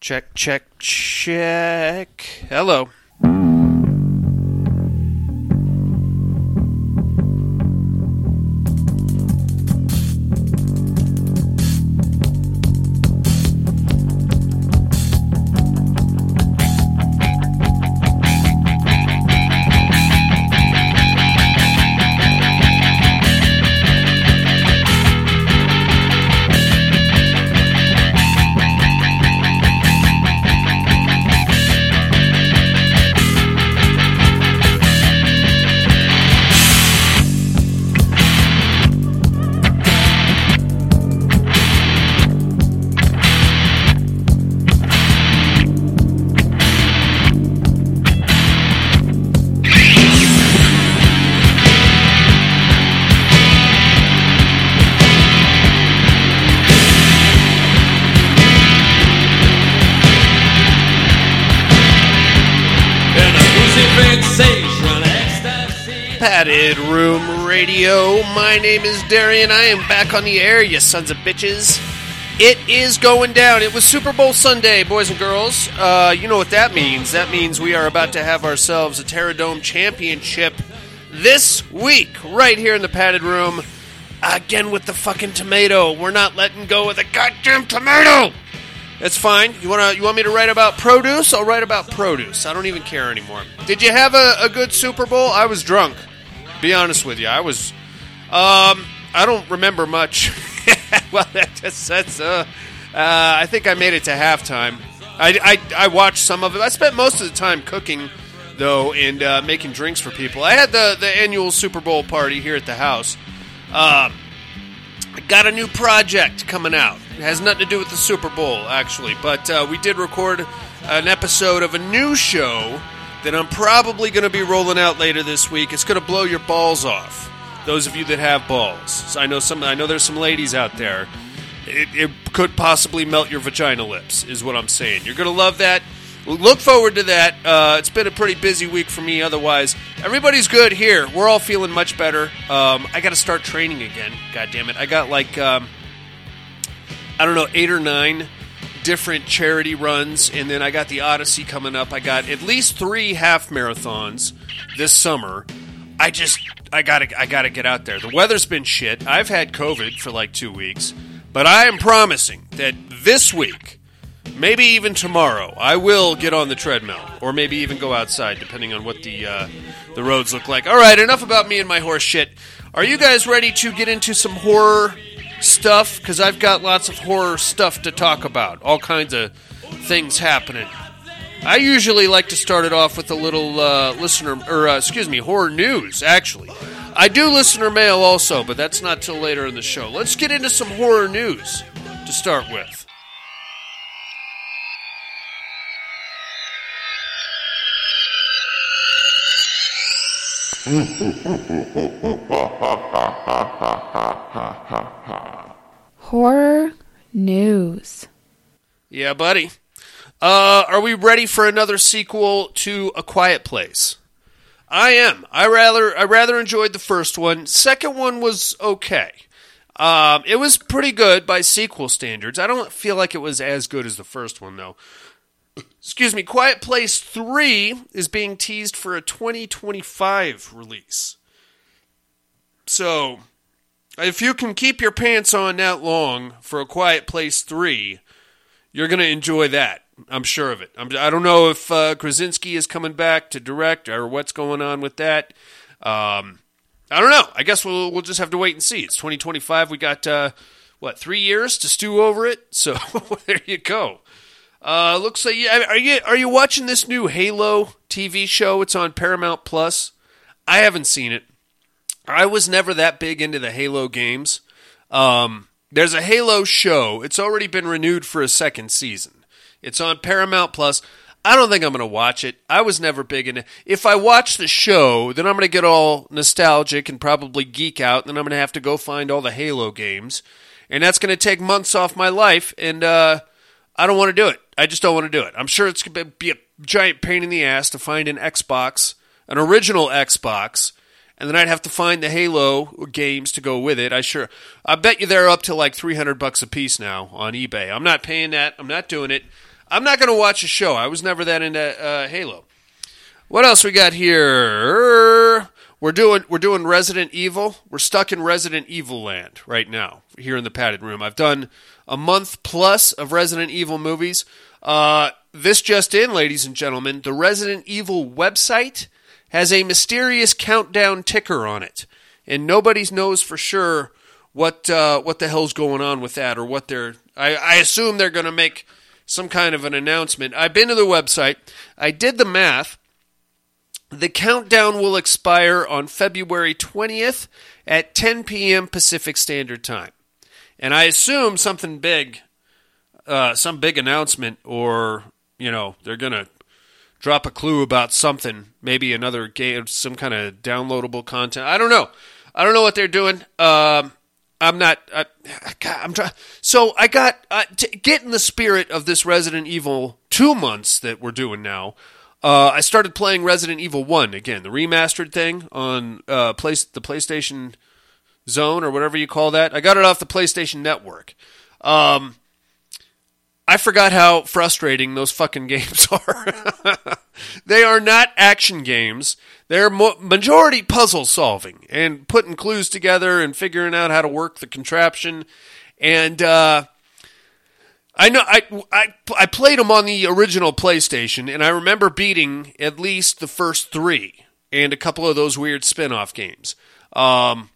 Check, check, check. Hello. Darian. I am back on the air, you sons of bitches. It is going down. It was Super Bowl Sunday, boys and girls. Uh, you know what that means. That means we are about to have ourselves a Terradome Championship this week, right here in the Padded Room. Again with the fucking tomato. We're not letting go of the goddamn tomato. That's fine. You want to? You want me to write about produce? I'll write about produce. I don't even care anymore. Did you have a, a good Super Bowl? I was drunk. Be honest with you, I was. Um, I don't remember much. well, that just that's. Uh, uh, I think I made it to halftime. I, I I watched some of it. I spent most of the time cooking, though, and uh, making drinks for people. I had the the annual Super Bowl party here at the house. Um, I got a new project coming out. It has nothing to do with the Super Bowl, actually, but uh, we did record an episode of a new show that I'm probably going to be rolling out later this week. It's going to blow your balls off. Those of you that have balls, so I know some. I know there's some ladies out there. It, it could possibly melt your vagina lips, is what I'm saying. You're to love that. Look forward to that. Uh, it's been a pretty busy week for me. Otherwise, everybody's good here. We're all feeling much better. Um, I got to start training again. God damn it! I got like um, I don't know eight or nine different charity runs, and then I got the Odyssey coming up. I got at least three half marathons this summer. I just I gotta I gotta get out there. The weather's been shit. I've had COVID for like two weeks, but I am promising that this week maybe even tomorrow, I will get on the treadmill, or maybe even go outside, depending on what the uh, the roads look like. All right, enough about me and my horse shit. Are you guys ready to get into some horror stuff? Because I've got lots of horror stuff to talk about. All kinds of things happening. I usually like to start it off with a little uh, listener, or uh, excuse me, horror news. Actually, I do listener mail also, but that's not till later in the show. Let's get into some horror news to start with. Horror news. Yeah, buddy. Uh, are we ready for another sequel to A Quiet Place? I am. I rather I rather enjoyed the first one. Second one was okay. Um, it was pretty good by sequel standards. I don't feel like it was as good as the first one though. Excuse me. Quiet Place Three is being teased for a 2025 release. So, if you can keep your pants on that long for A Quiet Place Three, you're going to enjoy that. I'm sure of it. I'm, I don't know if uh, Krasinski is coming back to direct or what's going on with that. Um, I don't know. I guess we'll we'll just have to wait and see. It's 2025. We got uh, what three years to stew over it. So there you go. Uh, looks like are you are you watching this new Halo TV show? It's on Paramount Plus. I haven't seen it. I was never that big into the Halo games. Um, there's a Halo show. It's already been renewed for a second season. It's on Paramount Plus. I don't think I'm going to watch it. I was never big into. If I watch the show, then I'm going to get all nostalgic and probably geek out. And then I'm going to have to go find all the Halo games, and that's going to take months off my life. And uh, I don't want to do it. I just don't want to do it. I'm sure it's going to be a giant pain in the ass to find an Xbox, an original Xbox, and then I'd have to find the Halo games to go with it. I sure, I bet you they're up to like 300 bucks a piece now on eBay. I'm not paying that. I'm not doing it. I'm not going to watch a show. I was never that into uh, Halo. What else we got here? We're doing we're doing Resident Evil. We're stuck in Resident Evil land right now here in the padded room. I've done a month plus of Resident Evil movies. Uh, this just in, ladies and gentlemen, the Resident Evil website has a mysterious countdown ticker on it, and nobody knows for sure what uh, what the hell's going on with that or what they're. I, I assume they're going to make some kind of an announcement. I've been to the website. I did the math. The countdown will expire on February 20th at 10 p.m. Pacific Standard Time. And I assume something big, uh, some big announcement, or, you know, they're going to drop a clue about something, maybe another game, some kind of downloadable content. I don't know. I don't know what they're doing. Um, I'm not. I, I'm trying. So I got uh, to get in the spirit of this Resident Evil two months that we're doing now. Uh, I started playing Resident Evil One again, the remastered thing on uh, place the PlayStation Zone or whatever you call that. I got it off the PlayStation Network. Um, I forgot how frustrating those fucking games are. they are not action games. They're mo- majority puzzle solving and putting clues together and figuring out how to work the contraption. And uh, I know I, I I played them on the original PlayStation, and I remember beating at least the first three and a couple of those weird spin-off games. Um,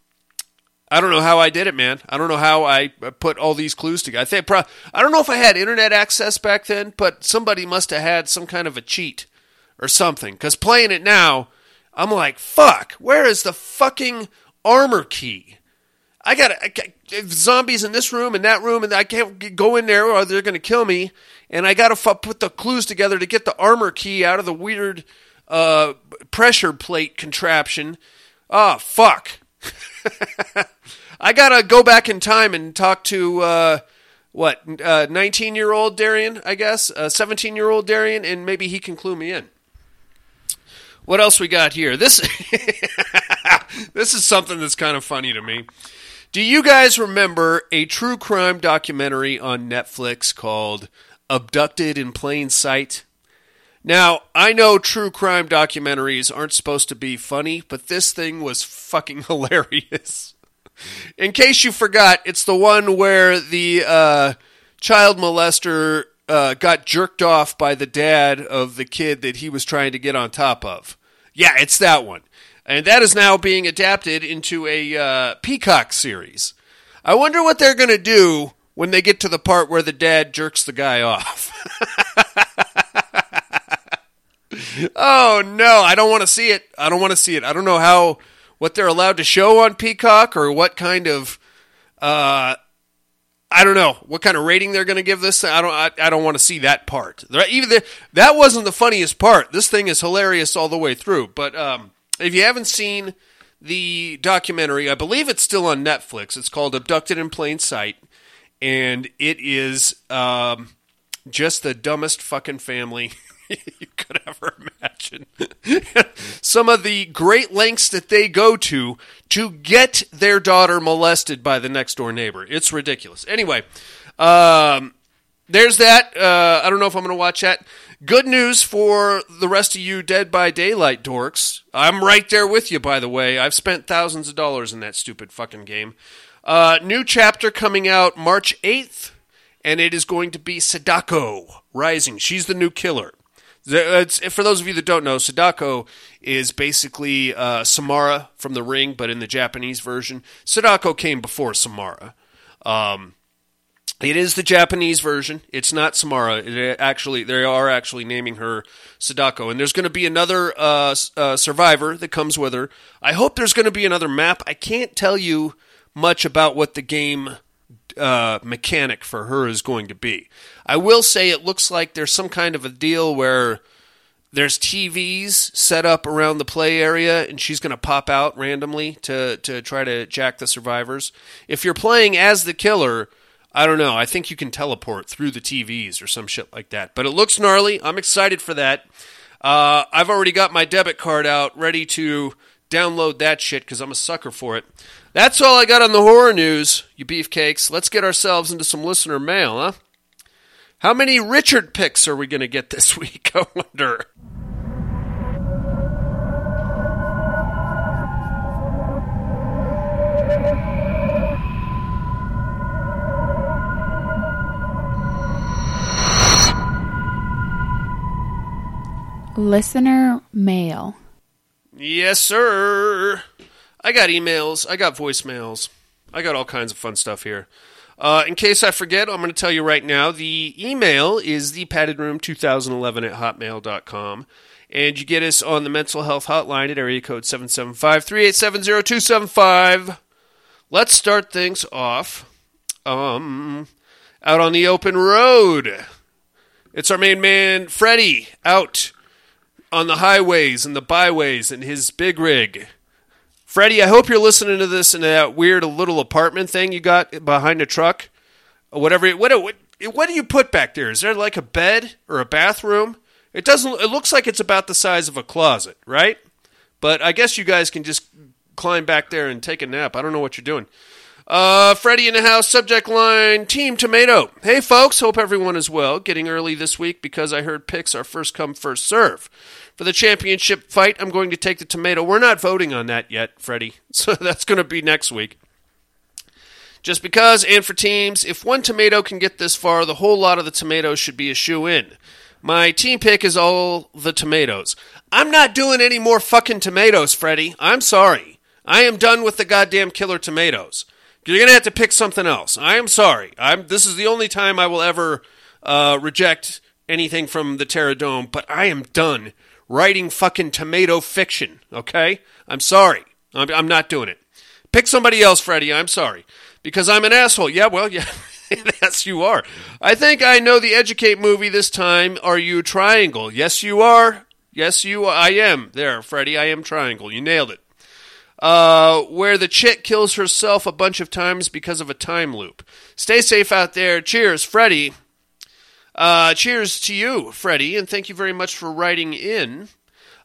I don't know how I did it, man. I don't know how I put all these clues together. I think pro- I don't know if I had internet access back then, but somebody must have had some kind of a cheat or something. Because playing it now, I'm like, fuck. Where is the fucking armor key? I got zombies in this room and that room, and I can't go in there or they're going to kill me. And I got to f- put the clues together to get the armor key out of the weird uh, pressure plate contraption. Oh, fuck. I gotta go back in time and talk to uh, what nineteen year old Darian, I guess, seventeen year old Darian, and maybe he can clue me in. What else we got here? This this is something that's kind of funny to me. Do you guys remember a true crime documentary on Netflix called Abducted in Plain Sight? Now, I know true crime documentaries aren't supposed to be funny, but this thing was fucking hilarious. In case you forgot, it's the one where the uh, child molester uh, got jerked off by the dad of the kid that he was trying to get on top of. Yeah, it's that one. And that is now being adapted into a uh, Peacock series. I wonder what they're going to do when they get to the part where the dad jerks the guy off. oh no, I don't want to see it. I don't want to see it. I don't know how what they're allowed to show on Peacock or what kind of uh I don't know what kind of rating they're going to give this. I don't. I, I don't want to see that part. Even the, that wasn't the funniest part. This thing is hilarious all the way through. But um, if you haven't seen the documentary, I believe it's still on Netflix. It's called "Abducted in Plain Sight," and it is um, just the dumbest fucking family you could ever imagine. Some of the great lengths that they go to to get their daughter molested by the next door neighbor. It's ridiculous. Anyway, um, there's that. Uh, I don't know if I'm going to watch that. Good news for the rest of you Dead by Daylight dorks. I'm right there with you, by the way. I've spent thousands of dollars in that stupid fucking game. Uh, new chapter coming out March 8th, and it is going to be Sadako Rising. She's the new killer. For those of you that don't know, Sadako is basically uh, Samara from The Ring, but in the Japanese version. Sadako came before Samara. Um, it is the Japanese version. It's not Samara. It actually, they are actually naming her Sadako, and there's going to be another uh, uh, survivor that comes with her. I hope there's going to be another map. I can't tell you much about what the game uh, mechanic for her is going to be. I will say it looks like there's some kind of a deal where there's TVs set up around the play area, and she's going to pop out randomly to to try to jack the survivors. If you're playing as the killer. I don't know. I think you can teleport through the TVs or some shit like that. But it looks gnarly. I'm excited for that. Uh, I've already got my debit card out, ready to download that shit because I'm a sucker for it. That's all I got on the horror news, you beefcakes. Let's get ourselves into some listener mail, huh? How many Richard picks are we going to get this week? I wonder. Listener mail. Yes, sir. I got emails. I got voicemails. I got all kinds of fun stuff here. Uh, in case I forget, I'm going to tell you right now the email is the padded room 2011 at hotmail.com. And you get us on the mental health hotline at area code 775 387 0275. Let's start things off um, out on the open road. It's our main man, Freddie, out on the highways and the byways in his big rig. Freddie, I hope you're listening to this in that weird little apartment thing you got behind the truck. Or whatever. What, what, what do you put back there? Is there like a bed or a bathroom? It doesn't. It looks like it's about the size of a closet, right? But I guess you guys can just climb back there and take a nap. I don't know what you're doing. Uh, Freddie in the house. Subject line: Team Tomato. Hey, folks. Hope everyone is well. Getting early this week because I heard picks are first come first serve. For the championship fight, I'm going to take the tomato. We're not voting on that yet, Freddie. So that's going to be next week. Just because, and for teams, if one tomato can get this far, the whole lot of the tomatoes should be a shoe in. My team pick is all the tomatoes. I'm not doing any more fucking tomatoes, Freddie. I'm sorry. I am done with the goddamn killer tomatoes. You're gonna have to pick something else. I am sorry. I'm. This is the only time I will ever uh, reject anything from the Terradome. But I am done writing fucking tomato fiction. Okay, I'm sorry. I'm, I'm not doing it. Pick somebody else, Freddie. I'm sorry because I'm an asshole. Yeah, well, yeah. yes, you are. I think I know the Educate movie this time. Are you Triangle? Yes, you are. Yes, you. I am. There, Freddie. I am Triangle. You nailed it. Uh, where the chick kills herself a bunch of times because of a time loop. Stay safe out there. Cheers, Freddie. Uh, cheers to you, Freddie, and thank you very much for writing in.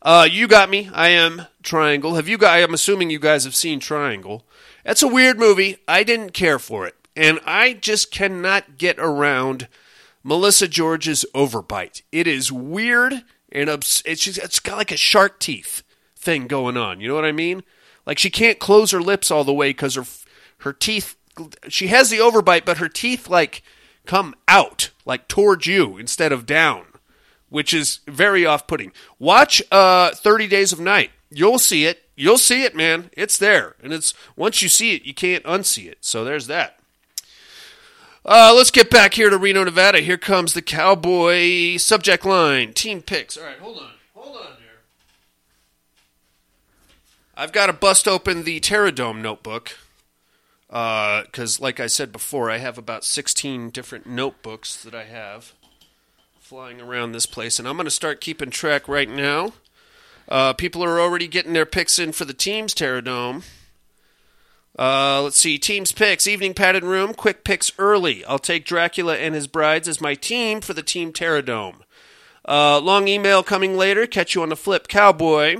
Uh, you got me. I am Triangle. Have you guys? I'm assuming you guys have seen Triangle. That's a weird movie. I didn't care for it, and I just cannot get around Melissa George's overbite. It is weird and obs- it's just, it's got like a shark teeth thing going on. You know what I mean? Like she can't close her lips all the way because her her teeth. She has the overbite, but her teeth like come out like towards you instead of down, which is very off-putting. Watch uh, 30 Days of Night. You'll see it. You'll see it, man. It's there, and it's once you see it, you can't unsee it. So there's that. Uh, let's get back here to Reno, Nevada. Here comes the Cowboy subject line. Team picks. All right, hold on. Hold on there. I've got to bust open the Terradome notebook. Because, like I said before, I have about 16 different notebooks that I have flying around this place. And I'm going to start keeping track right now. Uh, people are already getting their picks in for the team's Terradome. Uh, let's see. Team's picks. Evening padded room. Quick picks early. I'll take Dracula and his brides as my team for the Team Terradome. Uh, long email coming later. Catch you on the flip. Cowboy.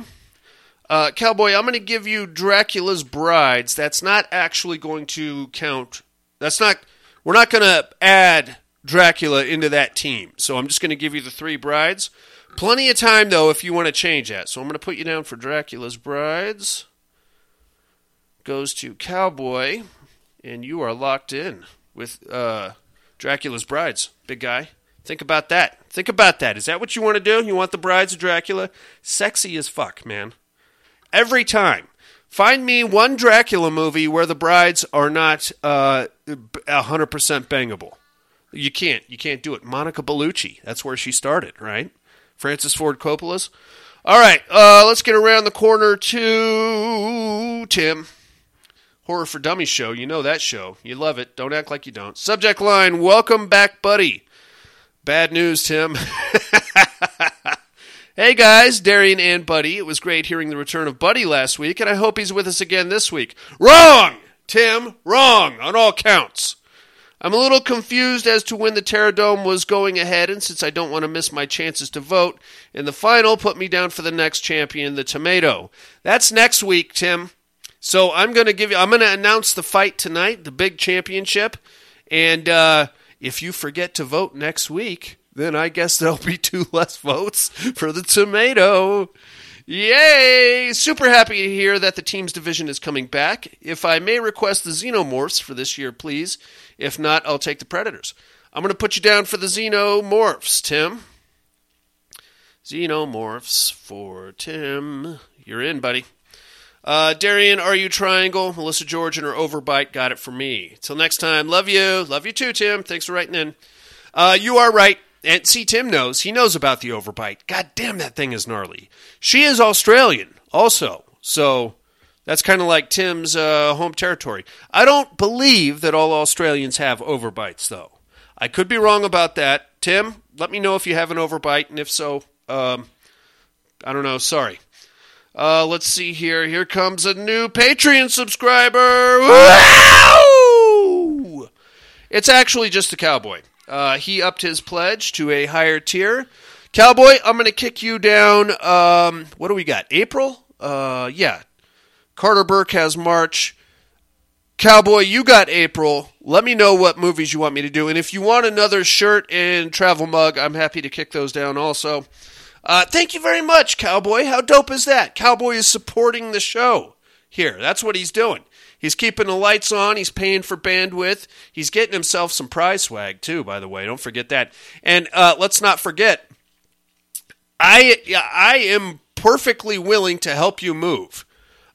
Uh, Cowboy, I'm going to give you Dracula's brides. That's not actually going to count. That's not. We're not going to add Dracula into that team. So I'm just going to give you the three brides. Plenty of time, though, if you want to change that. So I'm going to put you down for Dracula's brides goes to Cowboy, and you are locked in with uh, Dracula's brides. Big guy. Think about that. Think about that. Is that what you want to do? You want the brides of Dracula? Sexy as fuck, man. Every time. Find me one Dracula movie where the brides are not uh, 100% bangable. You can't. You can't do it. Monica Bellucci. That's where she started, right? Francis Ford Coppola's. All right. Uh, let's get around the corner to Tim. Horror for Dummies show. You know that show. You love it. Don't act like you don't. Subject line Welcome back, buddy. Bad news, Tim. hey, guys. Darian and Buddy. It was great hearing the return of Buddy last week, and I hope he's with us again this week. Wrong! Tim, wrong on all counts. I'm a little confused as to when the Terradome was going ahead, and since I don't want to miss my chances to vote in the final, put me down for the next champion, the Tomato. That's next week, Tim. So I'm going to give you. I'm going to announce the fight tonight, the big championship, and uh, if you forget to vote next week, then I guess there'll be two less votes for the tomato. Yay! Super happy to hear that the team's division is coming back. If I may request the Xenomorphs for this year, please. If not, I'll take the Predators. I'm going to put you down for the Xenomorphs, Tim. Xenomorphs for Tim. You're in, buddy. Uh, Darian, are you triangle? Melissa George and her overbite got it for me. Till next time, love you. Love you too, Tim. Thanks for writing in. Uh, you are right. And see, Tim knows. He knows about the overbite. God damn, that thing is gnarly. She is Australian, also. So that's kind of like Tim's uh, home territory. I don't believe that all Australians have overbites, though. I could be wrong about that. Tim, let me know if you have an overbite, and if so, um, I don't know. Sorry. Uh, let's see here. Here comes a new Patreon subscriber. It's actually just a cowboy. Uh, he upped his pledge to a higher tier. Cowboy, I'm going to kick you down. Um, what do we got? April? Uh, yeah. Carter Burke has March. Cowboy, you got April. Let me know what movies you want me to do. And if you want another shirt and travel mug, I'm happy to kick those down also. Uh, thank you very much, Cowboy. How dope is that? Cowboy is supporting the show here. That's what he's doing. He's keeping the lights on. He's paying for bandwidth. He's getting himself some prize swag, too, by the way. Don't forget that. And uh, let's not forget, I, I am perfectly willing to help you move.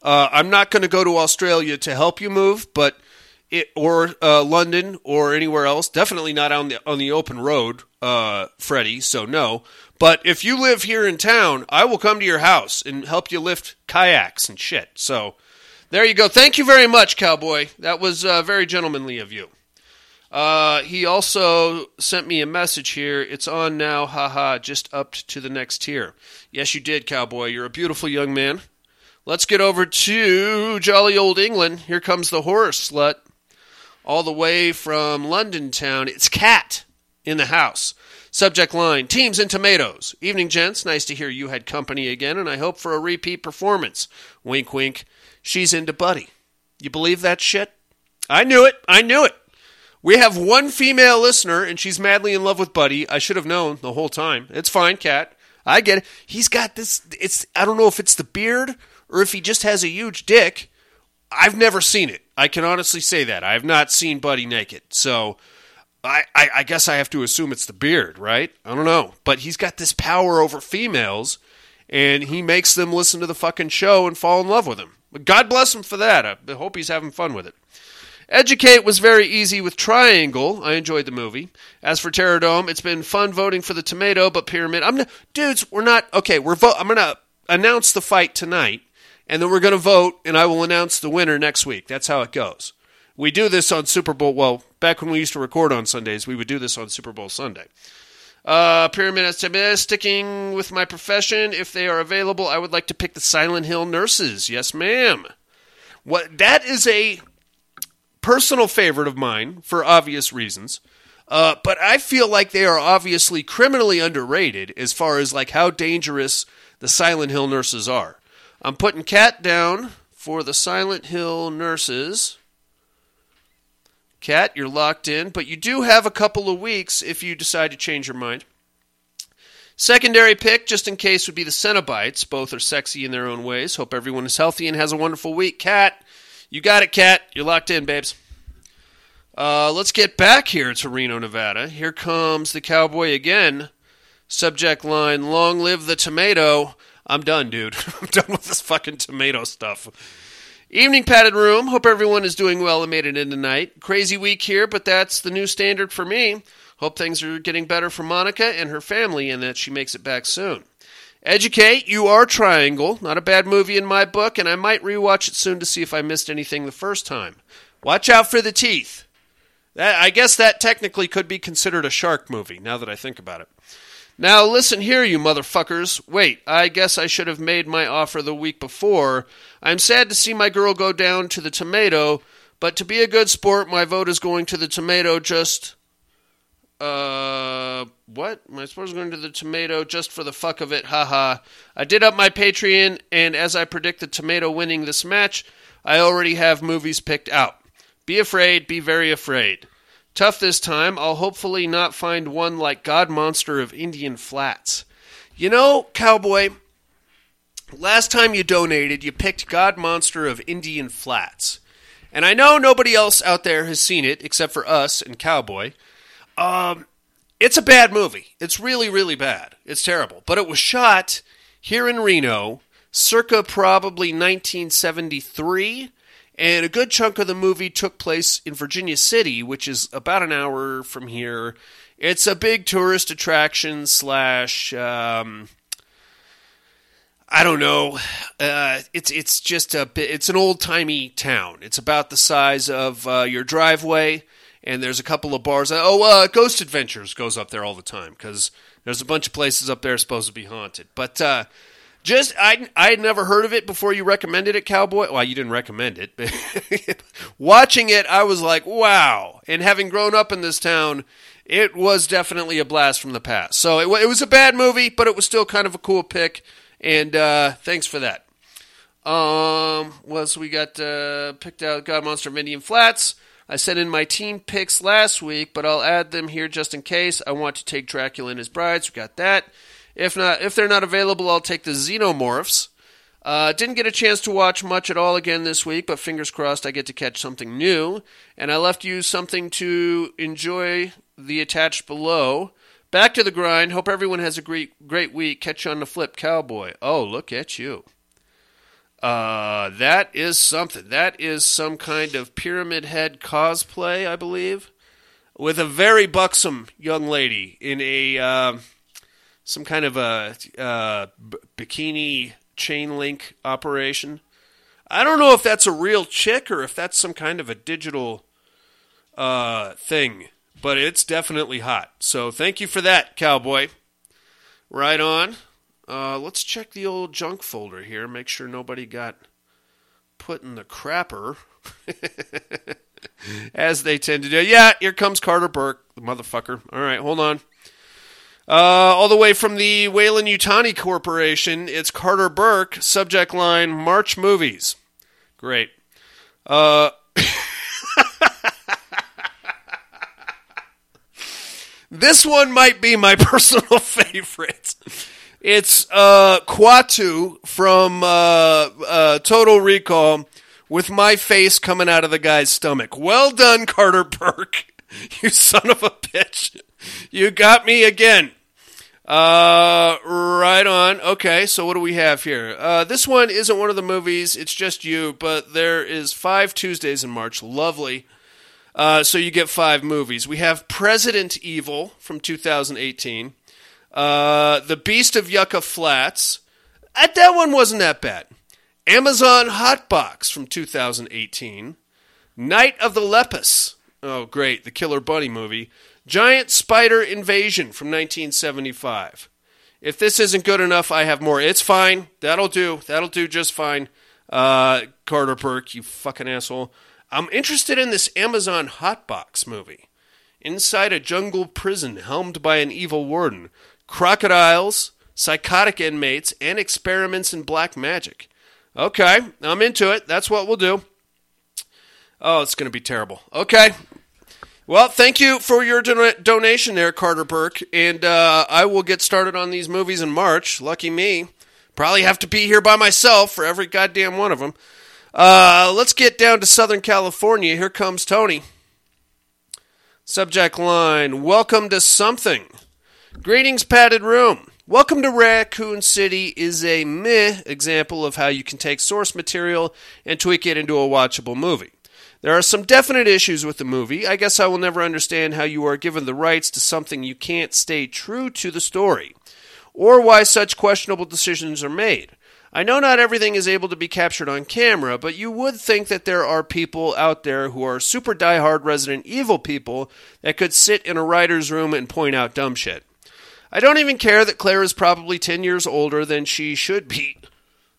Uh, I'm not going to go to Australia to help you move, but it, or uh, London or anywhere else. Definitely not on the on the open road, uh, Freddie. So no. But if you live here in town, I will come to your house and help you lift kayaks and shit. So there you go. Thank you very much, cowboy. That was uh, very gentlemanly of you. Uh, he also sent me a message here. It's on now, haha, just upped to the next tier. Yes, you did, cowboy. You're a beautiful young man. Let's get over to jolly old England. Here comes the horse slut. All the way from London town. It's Cat in the house. Subject line Teams and Tomatoes. Evening, gents. Nice to hear you had company again, and I hope for a repeat performance. Wink, wink. She's into Buddy. You believe that shit? I knew it. I knew it. We have one female listener, and she's madly in love with Buddy. I should have known the whole time. It's fine, Cat. I get it. He's got this. It's. I don't know if it's the beard or if he just has a huge dick. I've never seen it. I can honestly say that. I have not seen Buddy naked. So I, I, I, guess I have to assume it's the beard, right? I don't know. But he's got this power over females, and he makes them listen to the fucking show and fall in love with him. God bless him for that. I hope he's having fun with it. Educate was very easy with Triangle. I enjoyed the movie. As for Terrordome, it's been fun voting for the tomato, but Pyramid. I'm not, dudes. We're not okay. We're vote. I'm gonna announce the fight tonight and then we're to vote, and I will announce the winner next week. That's how it goes. We do this on Super Bowl. Well, back when we used to record on Sundays, we would do this on Super Bowl Sunday. Uh, Pyramid SMS, sticking with my profession. If they are available, I would like to pick the Silent Hill nurses. Yes, ma'am. What that is a personal favorite of mine for obvious reasons. Uh, but I feel like they are obviously criminally underrated as far as like how dangerous the Silent Hill nurses are. I'm putting Cat down for the Silent Hill nurses. Cat, you're locked in, but you do have a couple of weeks if you decide to change your mind. Secondary pick, just in case, would be the Cenobites. Both are sexy in their own ways. Hope everyone is healthy and has a wonderful week. Cat, you got it, Cat. You're locked in, babes. Uh, let's get back here to Reno, Nevada. Here comes the cowboy again. Subject line Long live the tomato. I'm done, dude. I'm done with this fucking tomato stuff. Evening padded room. Hope everyone is doing well and made it in tonight. Crazy week here, but that's the new standard for me. Hope things are getting better for Monica and her family and that she makes it back soon. Educate, you are Triangle. Not a bad movie in my book, and I might rewatch it soon to see if I missed anything the first time. Watch out for the teeth. That, I guess that technically could be considered a shark movie, now that I think about it. Now, listen here, you motherfuckers. Wait, I guess I should have made my offer the week before. I'm sad to see my girl go down to the tomato, but to be a good sport, my vote is going to the tomato just. Uh, what? My support is going to the tomato just for the fuck of it. Haha. I did up my Patreon, and as I predict the tomato winning this match, I already have movies picked out. Be afraid, be very afraid. Tough this time. I'll hopefully not find one like God Monster of Indian Flats. You know, Cowboy, last time you donated, you picked God Monster of Indian Flats. And I know nobody else out there has seen it except for us and Cowboy. Um, it's a bad movie. It's really, really bad. It's terrible. But it was shot here in Reno, circa probably 1973. And a good chunk of the movie took place in Virginia City, which is about an hour from here. It's a big tourist attraction slash. Um, I don't know. Uh, it's it's just a bit. It's an old timey town. It's about the size of uh, your driveway, and there's a couple of bars. Oh, uh, Ghost Adventures goes up there all the time because there's a bunch of places up there supposed to be haunted. But uh, just I I had never heard of it before you recommended it, Cowboy. Well, you didn't recommend it, but watching it, I was like, wow. And having grown up in this town, it was definitely a blast from the past. So it, it was a bad movie, but it was still kind of a cool pick. And uh, thanks for that. Um, was we got uh, picked out God Monster of Indian Flats. I sent in my team picks last week, but I'll add them here just in case. I want to take Dracula and his brides. We got that. If not, if they're not available, I'll take the Xenomorphs. Uh, didn't get a chance to watch much at all again this week, but fingers crossed I get to catch something new. And I left you something to enjoy the attached below. Back to the grind. Hope everyone has a great great week. Catch you on the flip, cowboy. Oh, look at you. Uh, that is something. That is some kind of pyramid head cosplay, I believe, with a very buxom young lady in a uh, some kind of a uh, bikini chain link operation. I don't know if that's a real chick or if that's some kind of a digital uh, thing, but it's definitely hot. So thank you for that, cowboy. Right on. Uh, let's check the old junk folder here. Make sure nobody got put in the crapper. As they tend to do. Yeah, here comes Carter Burke, the motherfucker. All right, hold on. Uh, all the way from the Weyland-Yutani Corporation, it's Carter Burke, subject line March Movies. Great. Uh, this one might be my personal favorite. It's uh, Kuato from uh, uh, Total Recall with my face coming out of the guy's stomach. Well done, Carter Burke. You son of a bitch. You got me again. Uh, right on. Okay, so what do we have here? Uh, this one isn't one of the movies. It's just you, but there is five Tuesdays in March. Lovely. Uh, so you get five movies. We have President Evil from 2018. Uh, the Beast of Yucca Flats. Uh, that one wasn't that bad. Amazon Hotbox from 2018. Night of the Lepus. Oh, great. The Killer Bunny movie. Giant Spider Invasion from 1975. If this isn't good enough, I have more. It's fine. That'll do. That'll do just fine. Uh, Carter Burke, you fucking asshole. I'm interested in this Amazon Hotbox movie. Inside a jungle prison helmed by an evil warden, crocodiles, psychotic inmates, and experiments in black magic. Okay, I'm into it. That's what we'll do. Oh, it's going to be terrible. Okay. Well, thank you for your don- donation there, Carter Burke. And uh, I will get started on these movies in March. Lucky me. Probably have to be here by myself for every goddamn one of them. Uh, let's get down to Southern California. Here comes Tony. Subject line Welcome to something. Greetings, padded room. Welcome to Raccoon City is a meh example of how you can take source material and tweak it into a watchable movie. There are some definite issues with the movie. I guess I will never understand how you are given the rights to something you can't stay true to the story, or why such questionable decisions are made. I know not everything is able to be captured on camera, but you would think that there are people out there who are super diehard Resident Evil people that could sit in a writer's room and point out dumb shit. I don't even care that Claire is probably 10 years older than she should be.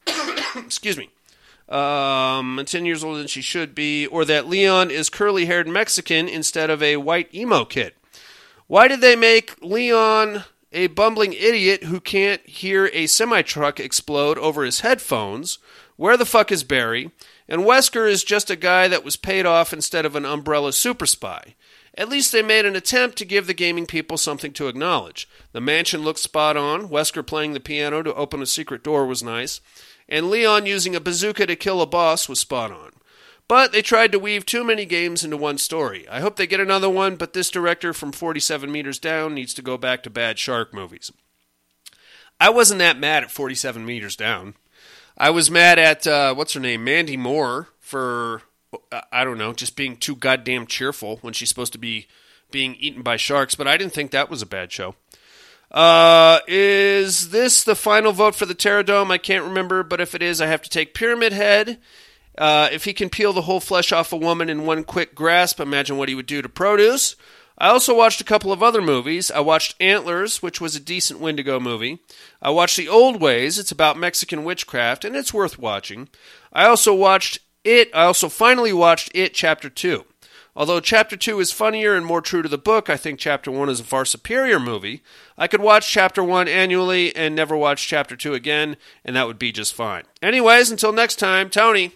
Excuse me. Um, 10 years older than she should be, or that Leon is curly haired Mexican instead of a white emo kid. Why did they make Leon a bumbling idiot who can't hear a semi truck explode over his headphones? Where the fuck is Barry? And Wesker is just a guy that was paid off instead of an umbrella super spy. At least they made an attempt to give the gaming people something to acknowledge. The mansion looked spot on. Wesker playing the piano to open a secret door was nice. And Leon using a bazooka to kill a boss was spot on. But they tried to weave too many games into one story. I hope they get another one, but this director from 47 Meters Down needs to go back to bad shark movies. I wasn't that mad at 47 Meters Down. I was mad at, uh, what's her name, Mandy Moore, for, uh, I don't know, just being too goddamn cheerful when she's supposed to be being eaten by sharks, but I didn't think that was a bad show. Uh, is this the final vote for the Terradome? I can't remember, but if it is, I have to take Pyramid Head. Uh, if he can peel the whole flesh off a woman in one quick grasp, imagine what he would do to produce. I also watched a couple of other movies. I watched Antlers, which was a decent Wendigo movie. I watched The Old Ways. It's about Mexican witchcraft, and it's worth watching. I also watched It. I also finally watched It Chapter 2. Although Chapter 2 is funnier and more true to the book, I think Chapter 1 is a far superior movie. I could watch Chapter 1 annually and never watch Chapter 2 again, and that would be just fine. Anyways, until next time, Tony.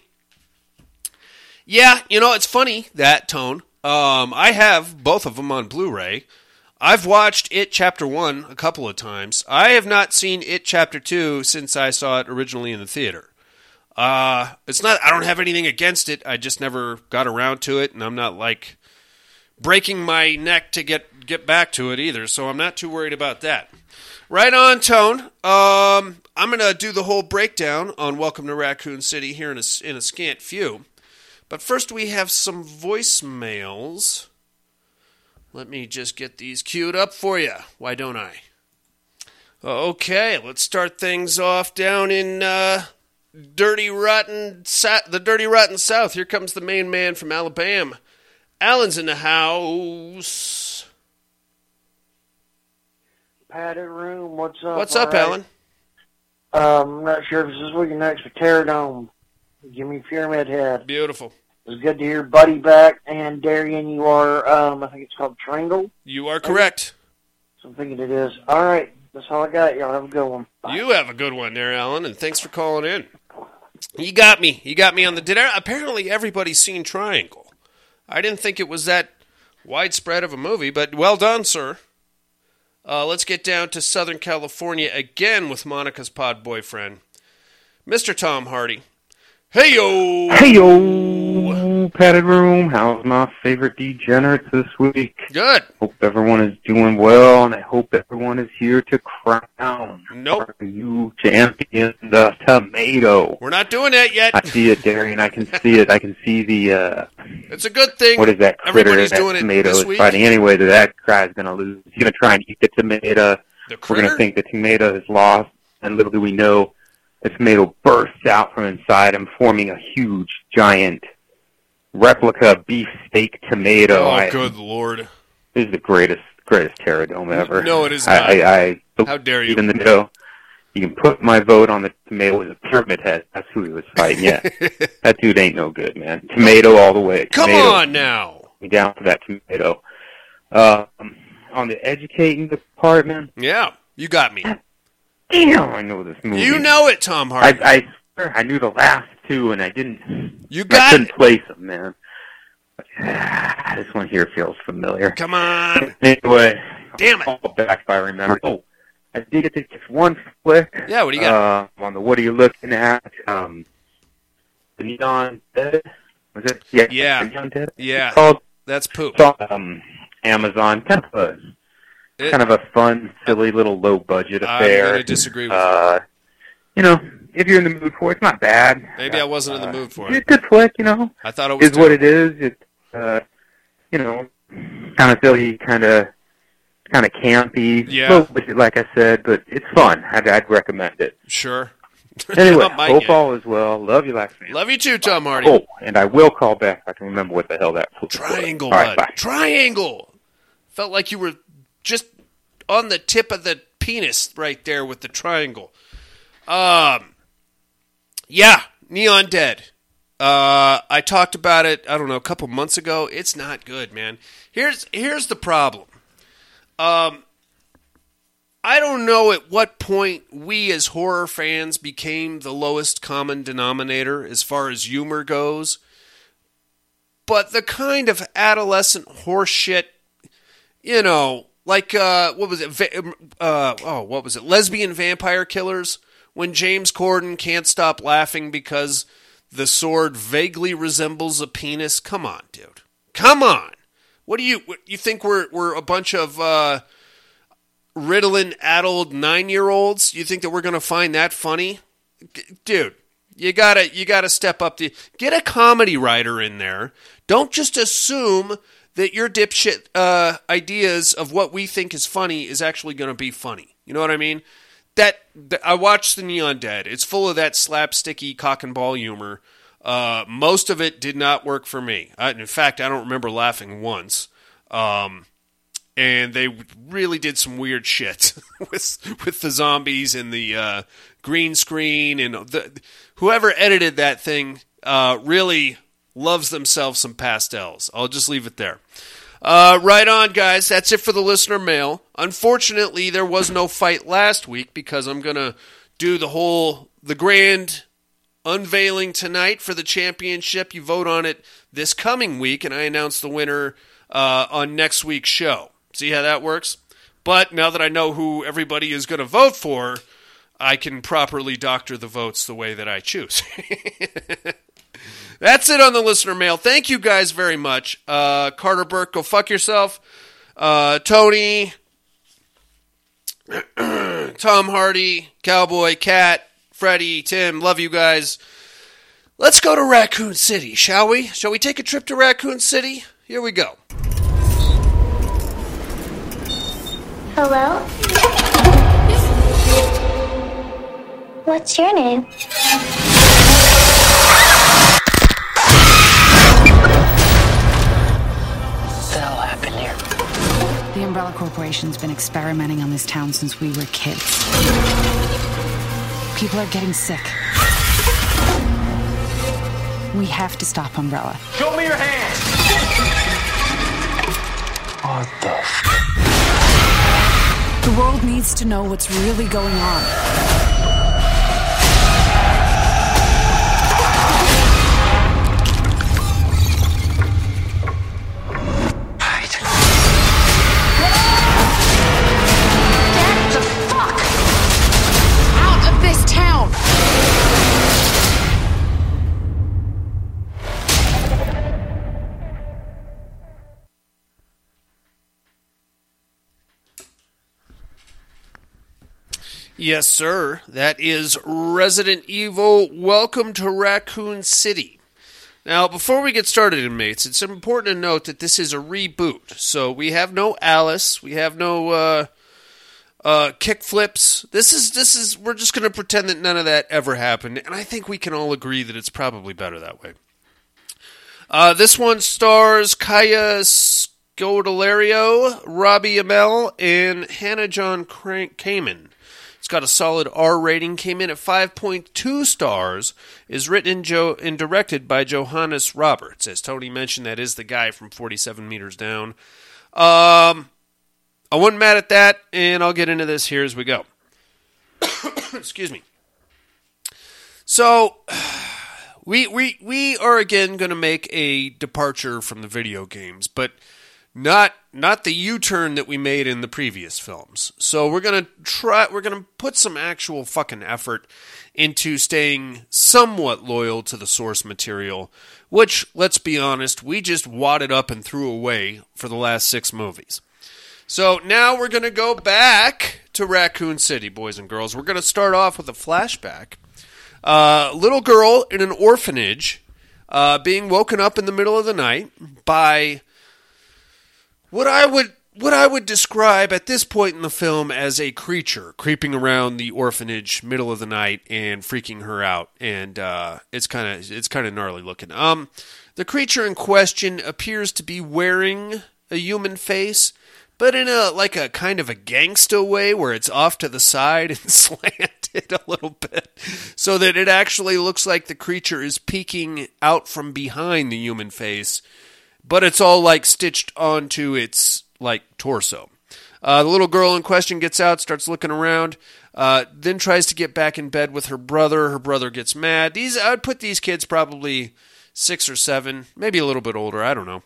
Yeah, you know, it's funny, that tone. Um, I have both of them on Blu ray. I've watched It Chapter 1 a couple of times. I have not seen It Chapter 2 since I saw it originally in the theater. Uh, it's not, I don't have anything against it. I just never got around to it, and I'm not like breaking my neck to get, get back to it either, so I'm not too worried about that. Right on, Tone. Um, I'm to do the whole breakdown on Welcome to Raccoon City here in a, in a scant few. But first, we have some voicemails. Let me just get these queued up for you. Why don't I? Okay, let's start things off down in uh, dirty rotten sa- the dirty rotten South. Here comes the main man from Alabama. Alan's in the house. padded room. What's up? What's up, right. Alan? Um, I'm not sure if this is week or next for Terradome. Give me Pyramid Head. Beautiful. It was good to hear Buddy back and Darian. You are, um, I think it's called Triangle. You are correct. So I'm thinking it is. All right, that's all I got. Y'all have a good one. Bye. You have a good one there, Alan, and thanks for calling in. You got me. You got me on the dinner. Apparently, everybody's seen Triangle. I didn't think it was that widespread of a movie, but well done, sir. Uh, let's get down to Southern California again with Monica's pod boyfriend, Mr. Tom Hardy. Hey yo! Hey yo, padded room. How's my favorite degenerates this week? Good. Hope everyone is doing well, and I hope everyone is here to crown Nope. our new champion, the tomato. We're not doing that yet. I see it, Darian. I can see it. I can see the uh, It's a good thing. what is that critter? Everybody's that doing tomato this is fighting anyway. That that guy's gonna lose. He's gonna try and eat the tomato. The We're gonna think the tomato is lost, and little do we know, the tomato bursts out from inside him, forming a huge, giant replica beefsteak tomato. oh, I- good lord! This is the greatest, greatest Terradome ever. No, it is not. I, I How dare you? even the tomato. You can put my vote on the tomato with a pyramid head. That's who he was fighting. Yeah, that dude ain't no good, man. Tomato all the way. Come Tomato. on now. Down for that tomato. Um, on the educating department, Yeah, you got me. damn, I know this movie. You know it, Tom Hardy. I swear I knew the last two, and I didn't. you got I couldn't it. place them, man. But, ah, this one here feels familiar. Come on. Anyway, Damn it. I'll back if I remember. Oh, I did get to just one flick. Yeah, what do you got? Uh, on the what are you looking at? Um, the Neon Dead. Was it? Yeah. Yeah. The Neon Dead. Yeah. It's called That's poop. it's on, um, Amazon. Kind of a It- kind of a fun, silly little low budget affair. to disagree with you. Uh, you know, if you're in the mood for it, it's not bad. Maybe I wasn't in the mood for it. It's it. a good flick, you know. I thought it was Is what it is. It's uh, you know, kind of silly, kind of kind of campy. Yeah. Like I said, but it's fun. I'd, I'd recommend it. Sure. Anyway, hope yet. all is well. Love you, family. Love you too, Tom Hardy. Oh, and I will call back if I can remember what the hell that was. Triangle, All right, bud. bye. Triangle. Felt like you were just on the tip of the penis right there with the triangle. Um, yeah, Neon Dead. Uh, I talked about it. I don't know a couple months ago. It's not good, man. Here's here's the problem. Um, I don't know at what point we as horror fans became the lowest common denominator as far as humor goes but the kind of adolescent horseshit, you know, like uh, what was it? Va- uh, oh, what was it? Lesbian vampire killers. When James Corden can't stop laughing because the sword vaguely resembles a penis. Come on, dude. Come on. What do you what, you think we're we're a bunch of uh, Ritalin addled nine year olds? You think that we're gonna find that funny, G- dude? You gotta you gotta step up the get a comedy writer in there. Don't just assume that your dipshit uh, ideas of what we think is funny is actually gonna be funny. You know what I mean? That, that I watched the Neon Dead. It's full of that slapsticky cock and ball humor. Uh, most of it did not work for me. I, in fact, I don't remember laughing once. Um, and they really did some weird shit with with the zombies and the uh, green screen and the, whoever edited that thing uh, really loves themselves some pastels. I'll just leave it there. Uh, right on, guys. That's it for the listener mail. Unfortunately, there was no fight last week because I'm gonna do the whole the grand unveiling tonight for the championship. You vote on it this coming week, and I announce the winner uh, on next week's show. See how that works? But now that I know who everybody is going to vote for, I can properly doctor the votes the way that I choose. That's it on the listener mail. Thank you guys very much. Uh, Carter Burke, go fuck yourself. Uh, Tony, Tom Hardy, Cowboy, Cat, Freddie, Tim, love you guys. Let's go to Raccoon City, shall we? Shall we take a trip to Raccoon City? Here we go. Hello? What's your name? Umbrella Corporation's been experimenting on this town since we were kids. People are getting sick. We have to stop Umbrella. Show me your hands. What the f- The world needs to know what's really going on. Yes, sir. That is Resident Evil. Welcome to Raccoon City. Now, before we get started, inmates, it's important to note that this is a reboot. So we have no Alice, we have no uh, uh, kick flips. This is this is we're just going to pretend that none of that ever happened, and I think we can all agree that it's probably better that way. Uh, this one stars Kaya Scodelario, Robbie Amell, and Hannah John Crank- Kamen. Got a solid R rating. Came in at 5.2 stars. Is written and, jo- and directed by Johannes Roberts. As Tony mentioned, that is the guy from 47 Meters Down. Um, I wasn't mad at that, and I'll get into this here as we go. Excuse me. So, we we we are again going to make a departure from the video games, but not not the U-turn that we made in the previous films. So we're going to try we're going to put some actual fucking effort into staying somewhat loyal to the source material, which let's be honest, we just wadded up and threw away for the last 6 movies. So now we're going to go back to Raccoon City, boys and girls. We're going to start off with a flashback. Uh, little girl in an orphanage uh, being woken up in the middle of the night by what I would what I would describe at this point in the film as a creature creeping around the orphanage middle of the night and freaking her out, and uh, it's kind of it's kind of gnarly looking. Um, the creature in question appears to be wearing a human face, but in a like a kind of a gangsta way where it's off to the side and slanted a little bit, so that it actually looks like the creature is peeking out from behind the human face but it's all like stitched onto its like torso. Uh, the little girl in question gets out, starts looking around, uh, then tries to get back in bed with her brother. Her brother gets mad. These I would put these kids probably six or seven, maybe a little bit older. I don't know.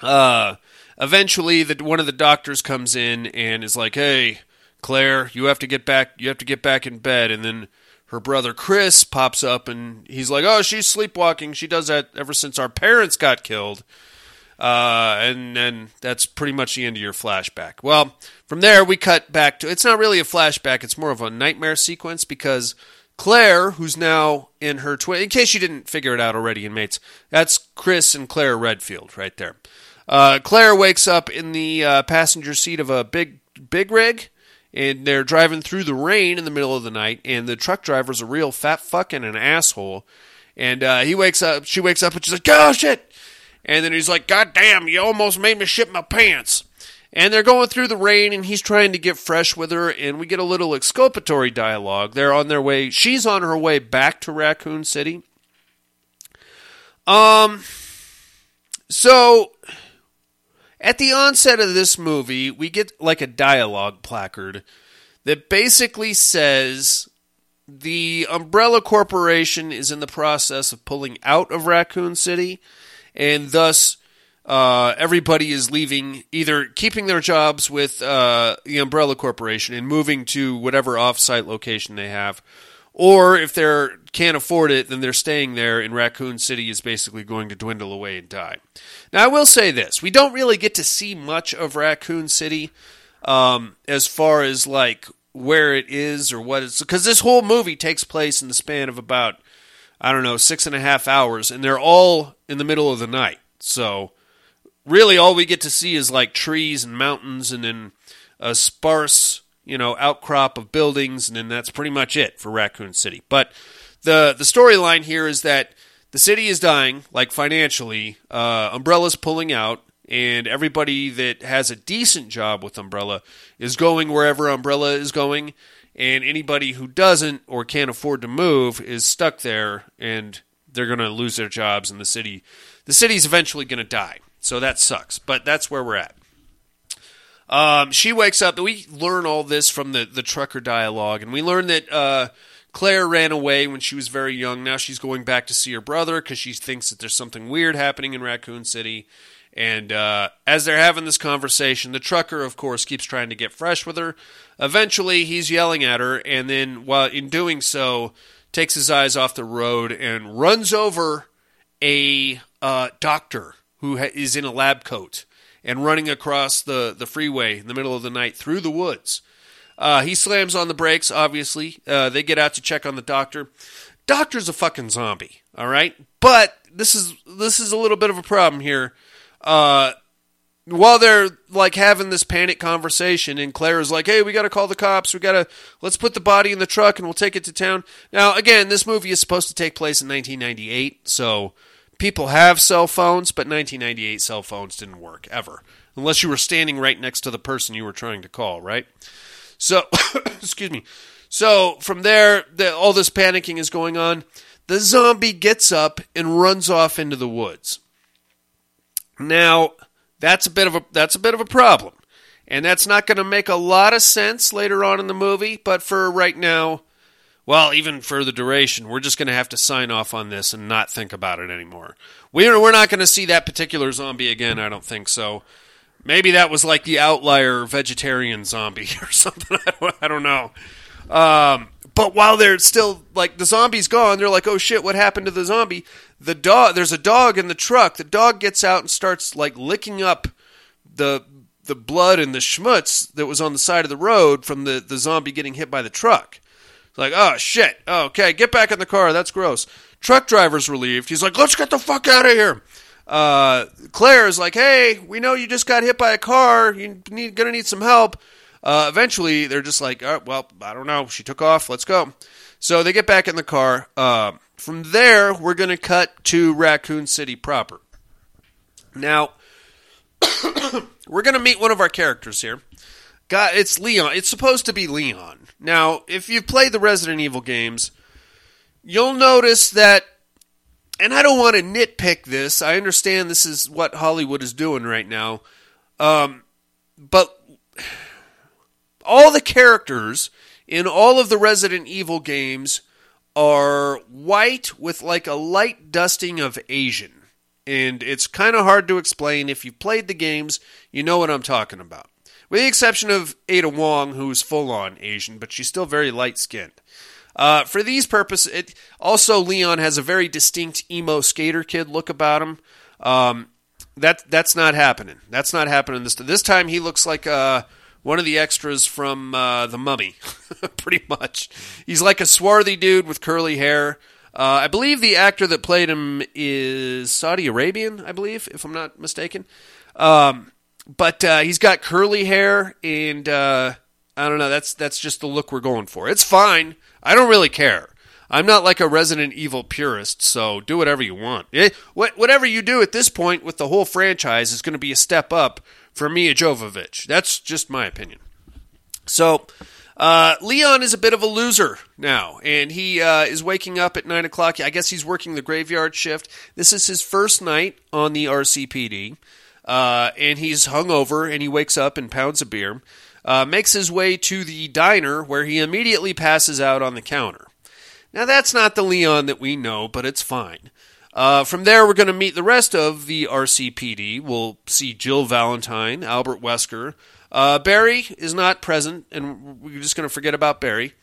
Uh, eventually, the, one of the doctors comes in and is like, "Hey, Claire, you have to get back. You have to get back in bed." And then her brother Chris pops up and he's like, "Oh, she's sleepwalking. She does that ever since our parents got killed." Uh, and then that's pretty much the end of your flashback. Well, from there we cut back to it's not really a flashback; it's more of a nightmare sequence because Claire, who's now in her twi- in case you didn't figure it out already, inmates, that's Chris and Claire Redfield right there. Uh, Claire wakes up in the uh, passenger seat of a big big rig, and they're driving through the rain in the middle of the night, and the truck driver's a real fat fucking an asshole. And uh, he wakes up, she wakes up, and she's like, "Oh shit!" And then he's like, God damn, you almost made me shit my pants. And they're going through the rain, and he's trying to get fresh with her, and we get a little exculpatory dialogue. They're on their way, she's on her way back to Raccoon City. Um, so at the onset of this movie, we get like a dialogue placard that basically says the Umbrella Corporation is in the process of pulling out of Raccoon City and thus uh, everybody is leaving, either keeping their jobs with uh, the Umbrella Corporation and moving to whatever off-site location they have, or if they can't afford it, then they're staying there, and Raccoon City is basically going to dwindle away and die. Now, I will say this: we don't really get to see much of Raccoon City um, as far as like where it is or what it's because this whole movie takes place in the span of about I don't know, six and a half hours, and they're all in the middle of the night. So, really, all we get to see is like trees and mountains, and then a sparse, you know, outcrop of buildings, and then that's pretty much it for Raccoon City. But the the storyline here is that the city is dying, like financially. Uh, Umbrella's pulling out, and everybody that has a decent job with Umbrella is going wherever Umbrella is going and anybody who doesn't or can't afford to move is stuck there and they're going to lose their jobs and the city the city's eventually going to die. So that sucks but that's where we're at. Um, she wakes up we learn all this from the, the trucker dialogue and we learn that uh, claire ran away when she was very young. Now she's going back to see her brother because she thinks that there's something weird happening in raccoon city. And uh, as they're having this conversation, the trucker, of course, keeps trying to get fresh with her. Eventually, he's yelling at her, and then, while in doing so, takes his eyes off the road and runs over a uh, doctor who ha- is in a lab coat and running across the, the freeway in the middle of the night through the woods. Uh, he slams on the brakes, obviously. Uh, they get out to check on the doctor. Doctor's a fucking zombie, all right? But this is this is a little bit of a problem here uh, while they're like having this panic conversation, and Claire is like, "Hey, we got to call the cops. We got to let's put the body in the truck and we'll take it to town." Now, again, this movie is supposed to take place in 1998, so people have cell phones, but 1998 cell phones didn't work ever, unless you were standing right next to the person you were trying to call, right? So, excuse me. So from there, the, all this panicking is going on. The zombie gets up and runs off into the woods. Now, that's a bit of a that's a bit of a problem. And that's not going to make a lot of sense later on in the movie, but for right now, well, even for the duration, we're just going to have to sign off on this and not think about it anymore. We're we're not going to see that particular zombie again, I don't think so. Maybe that was like the outlier vegetarian zombie or something. I don't know. Um, but while they're still like the zombie's gone, they're like, "Oh shit, what happened to the zombie?" The dog, there's a dog in the truck. The dog gets out and starts like licking up the the blood and the schmutz that was on the side of the road from the the zombie getting hit by the truck. It's like, "Oh shit. okay, get back in the car. That's gross." Truck driver's relieved. He's like, "Let's get the fuck out of here." Uh, Claire is like, "Hey, we know you just got hit by a car. You need gonna need some help." Uh, eventually, they're just like, oh, well, I don't know. She took off. Let's go. So they get back in the car. Uh, from there, we're going to cut to Raccoon City proper. Now, we're going to meet one of our characters here. God, it's Leon. It's supposed to be Leon. Now, if you've played the Resident Evil games, you'll notice that, and I don't want to nitpick this. I understand this is what Hollywood is doing right now. Um, but all the characters in all of the Resident Evil games are white with like a light dusting of Asian. And it's kind of hard to explain. If you've played the games, you know what I'm talking about. With the exception of Ada Wong, who's full on Asian, but she's still very light skinned. Uh, for these purposes, it, also Leon has a very distinct emo skater kid look about him. Um, that that's not happening. That's not happening this this time. He looks like uh, one of the extras from uh, the Mummy, pretty much. He's like a swarthy dude with curly hair. Uh, I believe the actor that played him is Saudi Arabian. I believe, if I'm not mistaken. Um, but uh, he's got curly hair, and uh, I don't know. That's that's just the look we're going for. It's fine. I don't really care. I'm not like a Resident Evil purist, so do whatever you want. Eh, what- Whatever you do at this point with the whole franchise is going to be a step up for Milla Jovovich. That's just my opinion. So, uh, Leon is a bit of a loser now, and he uh, is waking up at 9 o'clock. I guess he's working the graveyard shift. This is his first night on the RCPD, uh, and he's hungover, and he wakes up and pounds a beer, uh, makes his way to the diner, where he immediately passes out on the counter. Now, that's not the Leon that we know, but it's fine. Uh, from there, we're going to meet the rest of the RCPD. We'll see Jill Valentine, Albert Wesker. Uh, Barry is not present, and we're just going to forget about Barry.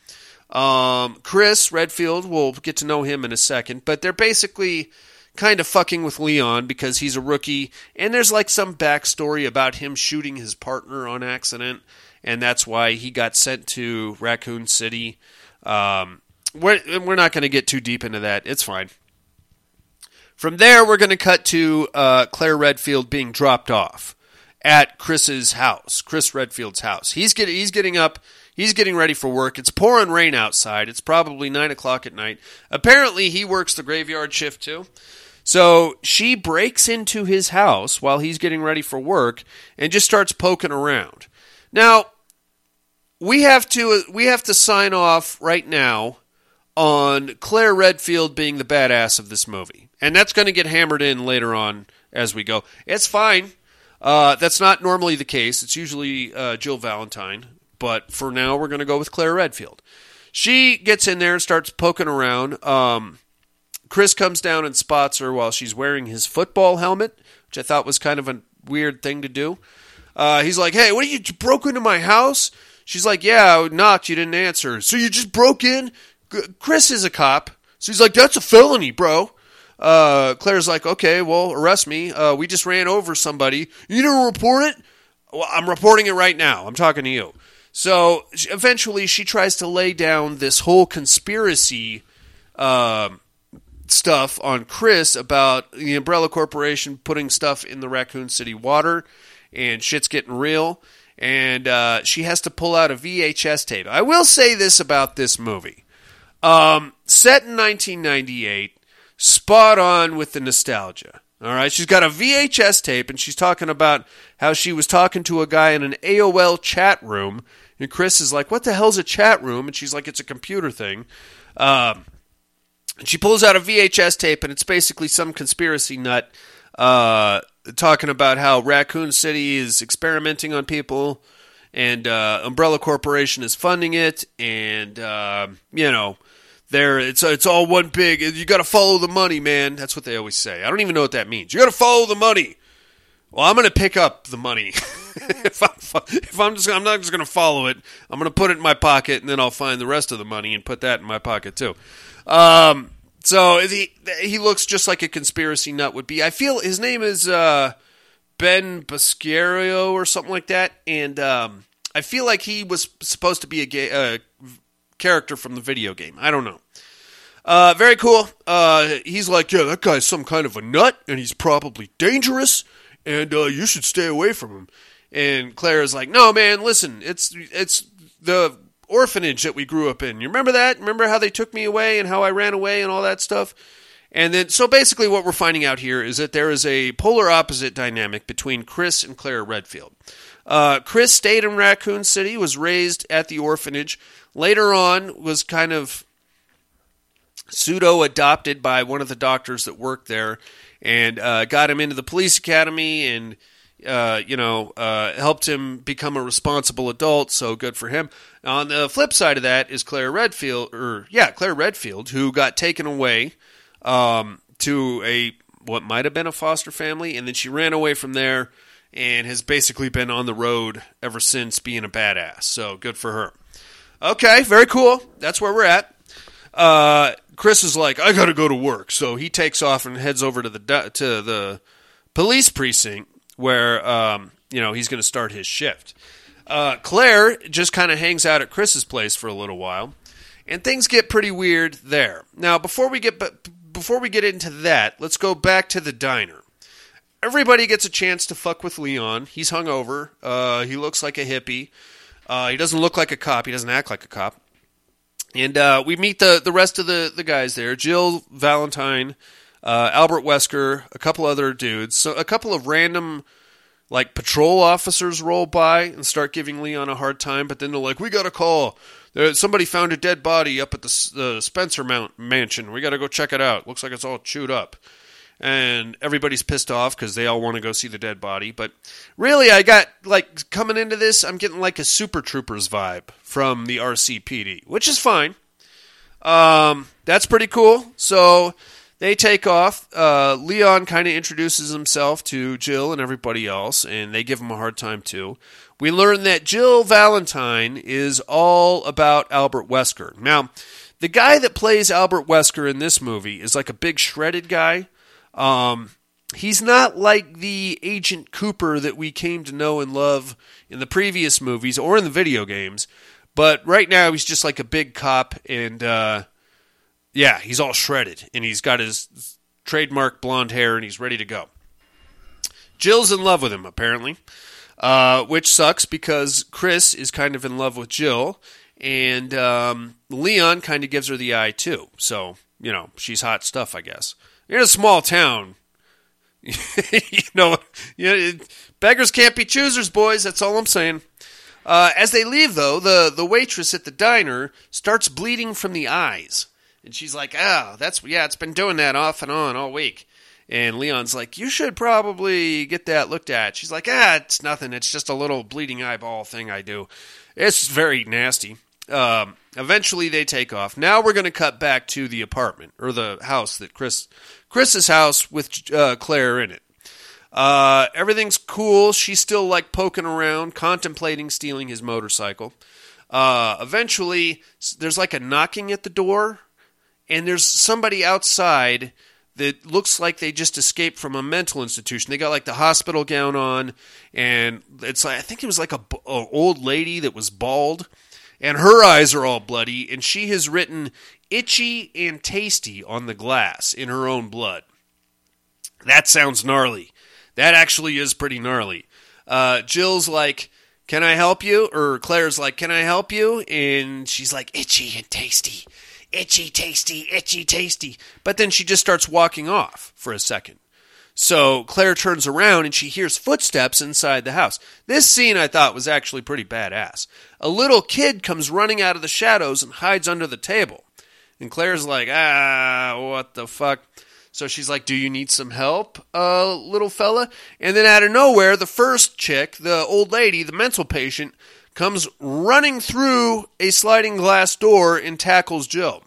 Um, Chris Redfield, we'll get to know him in a second, but they're basically kind of fucking with Leon because he's a rookie, and there's like some backstory about him shooting his partner on accident, and that's why he got sent to Raccoon City. Um, we're, we're not going to get too deep into that. It's fine. From there, we're going to cut to uh, Claire Redfield being dropped off at Chris's house, Chris Redfield's house. He's getting he's getting up. He's getting ready for work. It's pouring rain outside. It's probably nine o'clock at night. Apparently, he works the graveyard shift too. So she breaks into his house while he's getting ready for work and just starts poking around. Now, we have to we have to sign off right now on Claire Redfield being the badass of this movie, and that's going to get hammered in later on as we go. It's fine. Uh, that's not normally the case. It's usually uh, Jill Valentine, but for now we're going to go with Claire Redfield. She gets in there and starts poking around. Um, Chris comes down and spots her while she's wearing his football helmet, which I thought was kind of a weird thing to do. Uh, he's like, "Hey, what are you you broke into my house?" She's like, "Yeah, I knocked. You didn't answer. So you just broke in." Chris is a cop, so he's like, "That's a felony, bro." Uh, Claire's like, "Okay, well, arrest me. Uh, we just ran over somebody. You didn't report it? Well, I'm reporting it right now. I'm talking to you." So eventually, she tries to lay down this whole conspiracy. Um, stuff on Chris about the Umbrella Corporation putting stuff in the Raccoon City water, and shit's getting real. And uh, she has to pull out a VHS tape. I will say this about this movie: um, set in 1998, spot on with the nostalgia. All right, she's got a VHS tape, and she's talking about how she was talking to a guy in an AOL chat room, and Chris is like, "What the hell's a chat room?" And she's like, "It's a computer thing." Um, and she pulls out a VHS tape, and it's basically some conspiracy nut uh, talking about how Raccoon City is experimenting on people, and uh, Umbrella Corporation is funding it, and uh, you know, there it's it's all one big. You got to follow the money, man. That's what they always say. I don't even know what that means. You got to follow the money. Well, I'm going to pick up the money. if, I'm, if I'm just, I'm not just going to follow it. I'm going to put it in my pocket, and then I'll find the rest of the money and put that in my pocket too. Um, so he he looks just like a conspiracy nut would be. I feel his name is uh, Ben Bascario or something like that, and um, I feel like he was supposed to be a gay, uh, character from the video game. I don't know. Uh, very cool. Uh, he's like, yeah, that guy's some kind of a nut, and he's probably dangerous, and uh, you should stay away from him. And Claire is like, no, man, listen, it's it's the orphanage that we grew up in. You remember that? Remember how they took me away and how I ran away and all that stuff? And then, so basically, what we're finding out here is that there is a polar opposite dynamic between Chris and Claire Redfield. Uh, Chris stayed in Raccoon City, was raised at the orphanage. Later on, was kind of pseudo adopted by one of the doctors that worked there, and uh, got him into the police academy. And uh, you know, uh, helped him become a responsible adult. So good for him. On the flip side of that is Claire Redfield, or yeah, Claire Redfield, who got taken away um, to a what might have been a foster family, and then she ran away from there and has basically been on the road ever since being a badass. So good for her. Okay, very cool. That's where we're at. Uh, Chris is like, I got to go to work, so he takes off and heads over to the to the police precinct where um, you know he's going to start his shift. Uh, Claire just kind of hangs out at Chris's place for a little while, and things get pretty weird there. Now, before we get but before we get into that, let's go back to the diner. Everybody gets a chance to fuck with Leon. He's hungover. Uh, he looks like a hippie. Uh, he doesn't look like a cop. He doesn't act like a cop. And uh, we meet the, the rest of the, the guys there Jill Valentine, uh, Albert Wesker, a couple other dudes. So a couple of random like patrol officers roll by and start giving Leon a hard time, but then they're like, "We got a call. There, somebody found a dead body up at the the Spencer Mount mansion. We got to go check it out. Looks like it's all chewed up." And everybody's pissed off because they all want to go see the dead body. But really, I got like coming into this, I'm getting like a Super Troopers vibe from the RCPD, which is fine. Um, that's pretty cool. So they take off. Uh, Leon kind of introduces himself to Jill and everybody else, and they give him a hard time too. We learn that Jill Valentine is all about Albert Wesker. Now, the guy that plays Albert Wesker in this movie is like a big shredded guy. Um, he's not like the Agent Cooper that we came to know and love in the previous movies or in the video games. But right now, he's just like a big cop, and uh, yeah, he's all shredded, and he's got his trademark blonde hair, and he's ready to go. Jill's in love with him, apparently, uh, which sucks because Chris is kind of in love with Jill, and um, Leon kind of gives her the eye too. So you know, she's hot stuff, I guess. You're in a small town. you know, you beggars can't be choosers, boys. That's all I'm saying. Uh, as they leave, though, the, the waitress at the diner starts bleeding from the eyes. And she's like, oh, that's, yeah, it's been doing that off and on all week. And Leon's like, you should probably get that looked at. She's like, ah, it's nothing. It's just a little bleeding eyeball thing I do. It's very nasty. Um, eventually, they take off. Now we're going to cut back to the apartment or the house that Chris, Chris's house with uh, Claire in it. Uh, everything's cool. She's still like poking around, contemplating stealing his motorcycle. Uh, eventually, there's like a knocking at the door, and there's somebody outside that looks like they just escaped from a mental institution. They got like the hospital gown on, and it's like I think it was like a, a old lady that was bald, and her eyes are all bloody, and she has written "itchy and tasty" on the glass in her own blood. That sounds gnarly. That actually is pretty gnarly. Uh, Jill's like, "Can I help you?" Or Claire's like, "Can I help you?" And she's like, "Itchy and tasty, itchy, tasty, itchy, tasty." But then she just starts walking off for a second. So Claire turns around and she hears footsteps inside the house. This scene I thought was actually pretty badass. A little kid comes running out of the shadows and hides under the table. And Claire's like, ah, what the fuck? So she's like, Do you need some help, uh, little fella? And then out of nowhere, the first chick, the old lady, the mental patient, comes running through a sliding glass door and tackles Jill.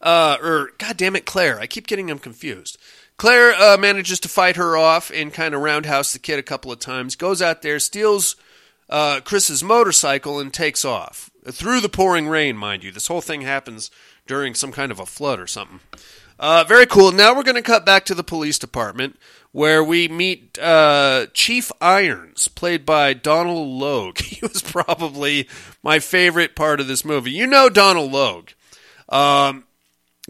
Uh, or, God damn it, Claire. I keep getting them confused. Claire uh, manages to fight her off and kind of roundhouse the kid a couple of times, goes out there, steals uh, Chris's motorcycle, and takes off. Through the pouring rain, mind you. This whole thing happens during some kind of a flood or something. Uh, very cool. Now we're going to cut back to the police department where we meet uh, Chief Irons, played by Donal Logue. He was probably my favorite part of this movie. You know Donal Logue. Um,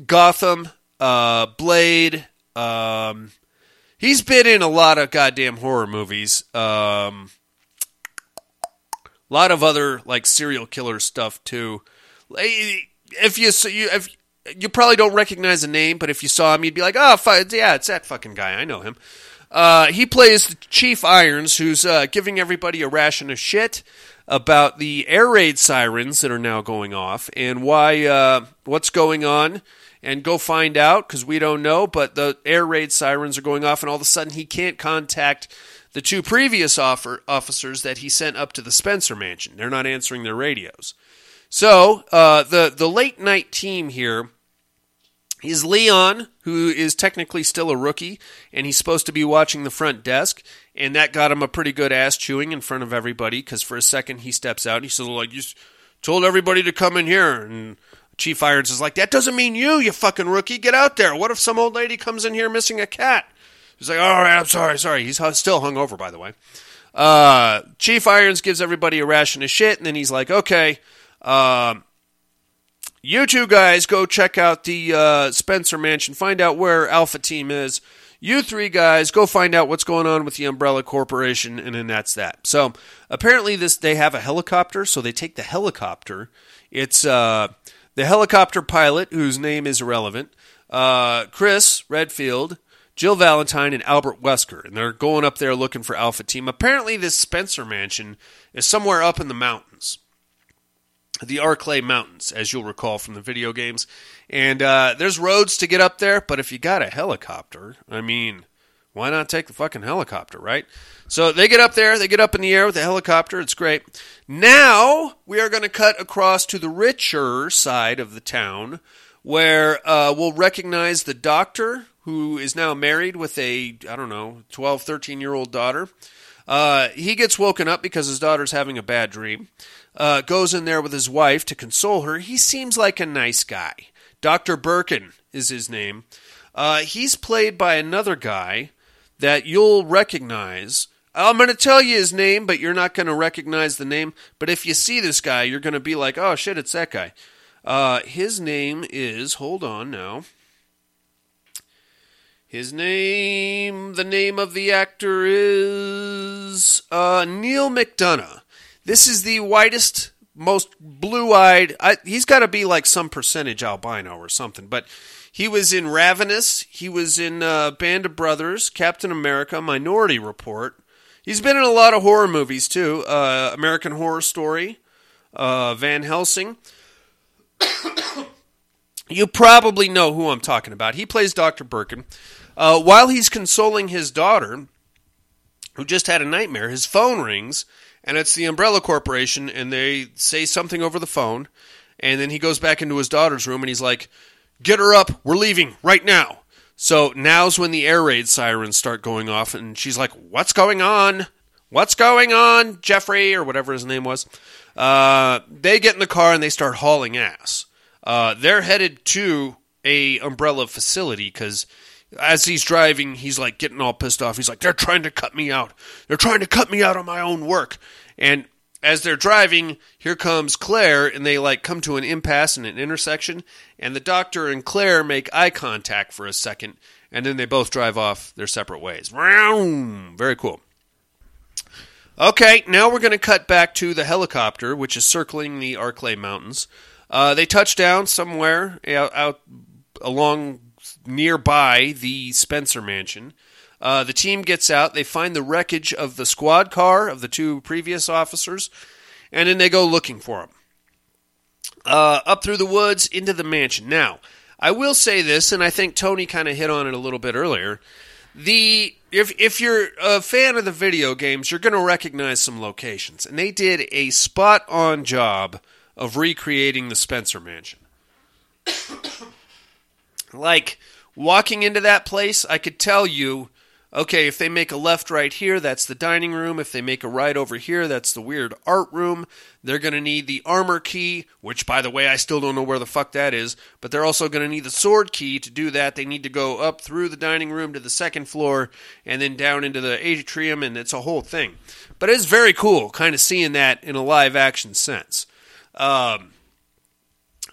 Gotham, uh, Blade. Um, he's been in a lot of goddamn horror movies. Um, a lot of other like serial killer stuff too. If you you if you probably don't recognize the name, but if you saw him, you'd be like, "Oh, yeah, it's that fucking guy. I know him." Uh, he plays the Chief Irons, who's uh, giving everybody a ration of shit. about the air raid sirens that are now going off and why uh, what's going on. And go find out because we don't know. But the air raid sirens are going off, and all of a sudden he can't contact the two previous offer, officers that he sent up to the Spencer mansion. They're not answering their radios. So uh, the the late night team here is Leon, who is technically still a rookie, and he's supposed to be watching the front desk, and that got him a pretty good ass chewing in front of everybody. Because for a second he steps out, and he says, "Like you told everybody to come in here," and Chief Irons is like, "That doesn't mean you, you fucking rookie. Get out there. What if some old lady comes in here missing a cat?" He's like, "All right, I'm sorry, sorry." He's still hungover, by the way. Uh, Chief Irons gives everybody a ration of shit, and then he's like, "Okay." Um, you two guys go check out the uh, Spencer Mansion, find out where Alpha Team is. You three guys go find out what's going on with the Umbrella Corporation, and then that's that. So apparently, this they have a helicopter, so they take the helicopter. It's uh, the helicopter pilot, whose name is irrelevant, uh, Chris Redfield, Jill Valentine, and Albert Wesker, and they're going up there looking for Alpha Team. Apparently, this Spencer Mansion is somewhere up in the mountains the Arklay Mountains, as you'll recall from the video games. And uh, there's roads to get up there, but if you got a helicopter, I mean, why not take the fucking helicopter, right? So they get up there, they get up in the air with the helicopter, it's great. Now we are going to cut across to the richer side of the town where uh, we'll recognize the doctor who is now married with a, I don't know, 12, 13 year old daughter. Uh, he gets woken up because his daughter's having a bad dream. Uh, goes in there with his wife to console her. He seems like a nice guy. Dr. Birkin is his name. Uh, he's played by another guy that you'll recognize. I'm going to tell you his name, but you're not going to recognize the name. But if you see this guy, you're going to be like, oh shit, it's that guy. Uh, his name is, hold on now. His name, the name of the actor is uh, Neal McDonough. This is the whitest, most blue-eyed. He's got to be like some percentage albino or something. But he was in Ravenous. He was in uh, Band of Brothers, Captain America, Minority Report. He's been in a lot of horror movies too. Uh, American Horror Story, uh, Van Helsing. You probably know who I'm talking about. He plays Dr. Birkin. Uh, while he's consoling his daughter, who just had a nightmare, his phone rings, and it's the Umbrella Corporation, and they say something over the phone, and then he goes back into his daughter's room, and he's like, Get her up, we're leaving right now. So now's when the air raid sirens start going off, and she's like, What's going on? What's going on, Jeffrey, or whatever his name was? Uh, they get in the car and they start hauling ass. Uh, they're headed to a umbrella facility because as he's driving, he's like getting all pissed off. He's like, "They're trying to cut me out. They're trying to cut me out of my own work." And as they're driving, here comes Claire, and they like come to an impasse in an intersection, and the doctor and Claire make eye contact for a second, and then they both drive off their separate ways. Very cool. Okay, now we're going to cut back to the helicopter, which is circling the Arklay Mountains. Uh, they touch down somewhere out, out along nearby the Spencer Mansion. Uh, the team gets out. They find the wreckage of the squad car of the two previous officers, and then they go looking for them. Uh, up through the woods into the mansion. Now, I will say this, and I think Tony kind of hit on it a little bit earlier. The if if you're a fan of the video games, you're going to recognize some locations, and they did a spot on job of recreating the Spencer Mansion. like walking into that place, I could tell you, okay, if they make a left right here, that's the dining room. If they make a right over here, that's the weird art room. They're going to need the armor key, which, by the way, I still don't know where the fuck that is, but they're also going to need the sword key to do that. They need to go up through the dining room to the second floor and then down into the atrium, and it's a whole thing. But it's very cool kind of seeing that in a live action sense. Um,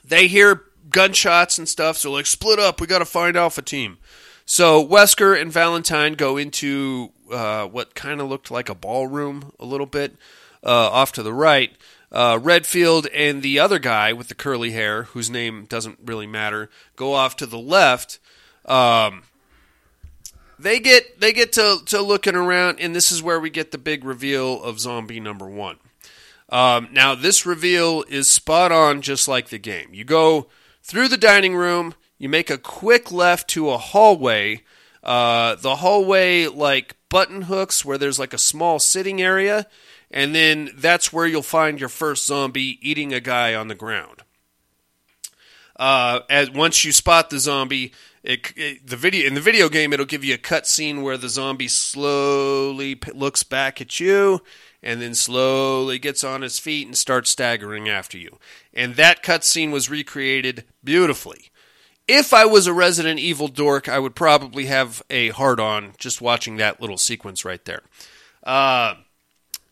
they hear gunshots and stuff, so like split up. We got to find Alpha Team. So Wesker and Valentine go into uh, what kind of looked like a ballroom a little bit uh, off to the right. Uh, Redfield and the other guy with the curly hair, whose name doesn't really matter, go off to the left. Um, they get they get to, to looking around, and this is where we get the big reveal of zombie number one. Um, now, this reveal is spot on, just like the game. You go through the dining room, you make a quick left to a hallway. Uh, the hallway, like button hooks, where there's like a small sitting area, and then that's where you'll find your first zombie eating a guy on the ground. Uh, as once you spot the zombie, it, it- the video in the video game it'll give you a cut scene where the zombie slowly p- looks back at you and then slowly gets on his feet and starts staggering after you. And that cutscene was recreated beautifully. If I was a Resident Evil dork, I would probably have a hard on just watching that little sequence right there. Uh,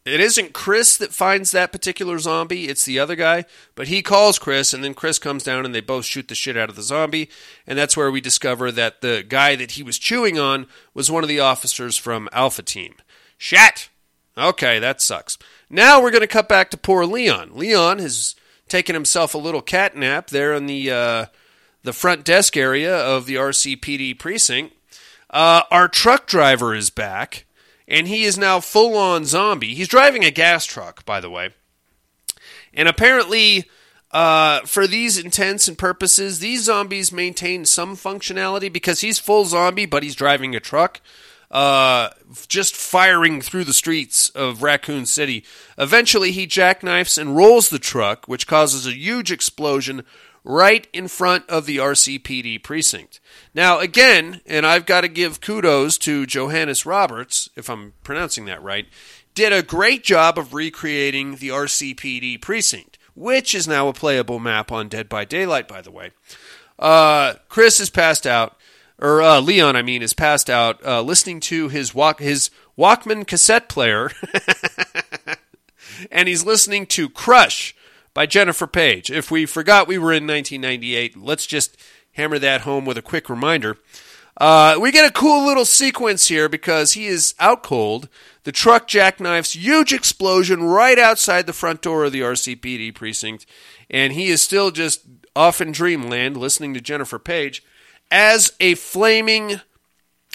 it isn't Chris that finds that particular zombie, it's the other guy, but he calls Chris, and then Chris comes down and they both shoot the shit out of the zombie, and that's where we discover that the guy that he was chewing on was one of the officers from Alpha Team. Shat! Okay, that sucks. Now we're going to cut back to poor Leon. Leon has taken himself a little cat nap there in the, uh, the front desk area of the RCPD precinct. Uh, our truck driver is back, and he is now full on zombie. He's driving a gas truck, by the way. And apparently, uh, for these intents and purposes, these zombies maintain some functionality because he's full zombie, but he's driving a truck, uh, just firing through the streets of Raccoon City. Eventually, he jackknifes and rolls the truck, which causes a huge explosion right in front of the RCPD precinct. Now, again, and I've got to give kudos to Johannes Roberts, if I'm pronouncing that right, did a great job of recreating the RCPD precinct, which is now a playable map on Dead by Daylight, by the way. Uh, Chris is passed out, or uh, Leon, I mean, is passed out, uh, listening to his walk his Walkman cassette player, and he's listening to Crush by Jennifer Paige. If we forgot we were in 1998, let's just hammer that home with a quick reminder. Uh, we get a cool little sequence here because he is out cold. The truck jackknifes, huge explosion right outside the front door of the RCPD precinct, and he is still just off in dreamland listening to Jennifer Paige as a flaming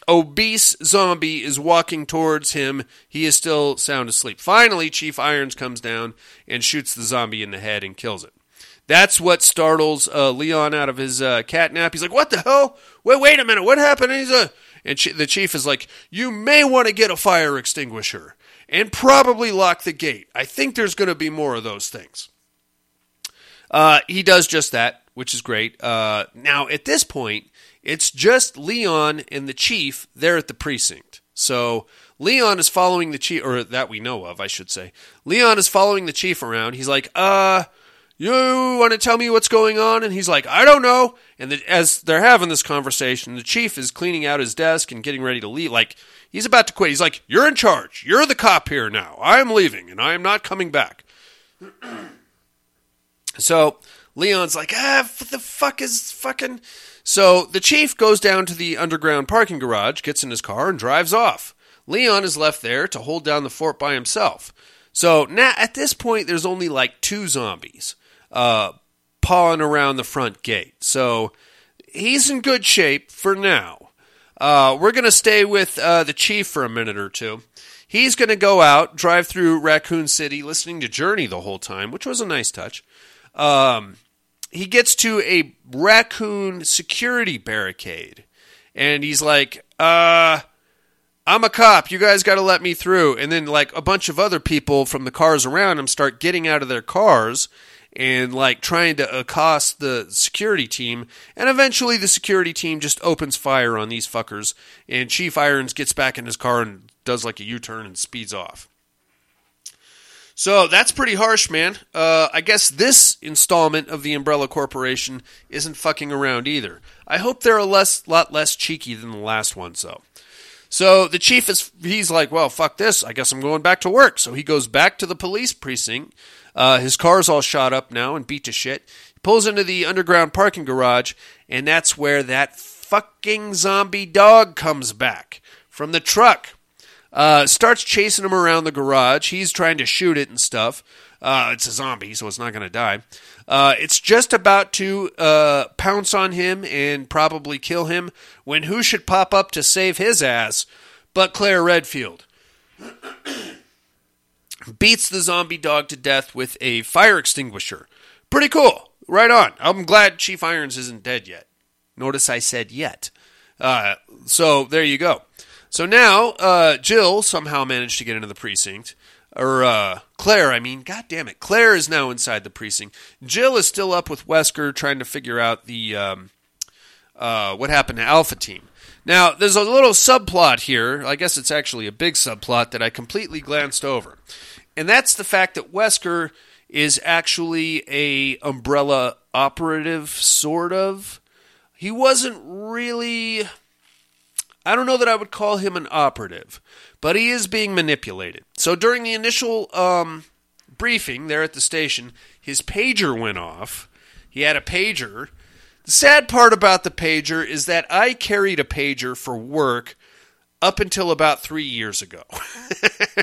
obese zombie is walking towards him. He is still sound asleep. Finally, Chief Irons comes down and shoots the zombie in the head and kills it. That's what startles uh, Leon out of his uh, cat nap. He's like, "What the hell? Wait, wait a minute! What happened?" And he's a, and chi- the chief is like, "You may want to get a fire extinguisher and probably lock the gate. I think there's going to be more of those things." Uh, he does just that, which is great. Uh, now, at this point, it's just Leon and the chief there at the precinct. So Leon is following the chief, or that we know of, I should say. Leon is following the chief around. He's like, uh, you want to tell me what's going on? And he's like, I don't know. And the, as they're having this conversation, the chief is cleaning out his desk and getting ready to leave. Like, he's about to quit. He's like, You're in charge. You're the cop here now. I am leaving and I am not coming back. So Leon's like, ah, what the fuck is fucking. So the chief goes down to the underground parking garage, gets in his car, and drives off. Leon is left there to hold down the fort by himself. So now at this point, there's only like two zombies uh, pawing around the front gate. So he's in good shape for now. Uh, we're going to stay with uh, the chief for a minute or two. He's going to go out, drive through Raccoon City, listening to Journey the whole time, which was a nice touch. Um, he gets to a raccoon security barricade, and he's like, uh, I'm a cop. You guys got to let me through. And then, like, a bunch of other people from the cars around him start getting out of their cars and, like, trying to accost the security team. And eventually, the security team just opens fire on these fuckers. And Chief Irons gets back in his car and does, like, a U turn and speeds off. So that's pretty harsh, man. Uh, I guess this installment of the Umbrella Corporation isn't fucking around either. I hope they're a less, lot less cheeky than the last one. So, so the chief is he's like, well, fuck this. I guess I'm going back to work. So he goes back to the police precinct. Uh, his car's all shot up now and beat to shit. He pulls into the underground parking garage, and that's where that fucking zombie dog comes back from the truck uh, starts chasing him around the garage. He's trying to shoot it and stuff. Uh, it's a zombie, so it's not going to die. Uh, it's just about to uh, pounce on him and probably kill him when who should pop up to save his ass but Claire Redfield. beats the zombie dog to death with a fire extinguisher. Pretty cool. Right on. I'm glad Chief Irons isn't dead yet. Notice I said yet. Uh, so there you go. So now uh, Jill somehow managed to get into the precinct. Or uh, Claire, I mean, god damn it. Claire is now inside the precinct. Jill is still up with Wesker trying to figure out the um, uh, what happened to Alpha Team. Now, there's a little subplot here. I guess it's actually a big subplot that I completely glanced over. And that's the fact that Wesker is actually a umbrella operative sort of. He wasn't really I don't know that I would call him an operative, but he is being manipulated. So during the initial um, briefing there at the station, his pager went off. He had a pager. The sad part about the pager is that I carried a pager for work up until about three years ago.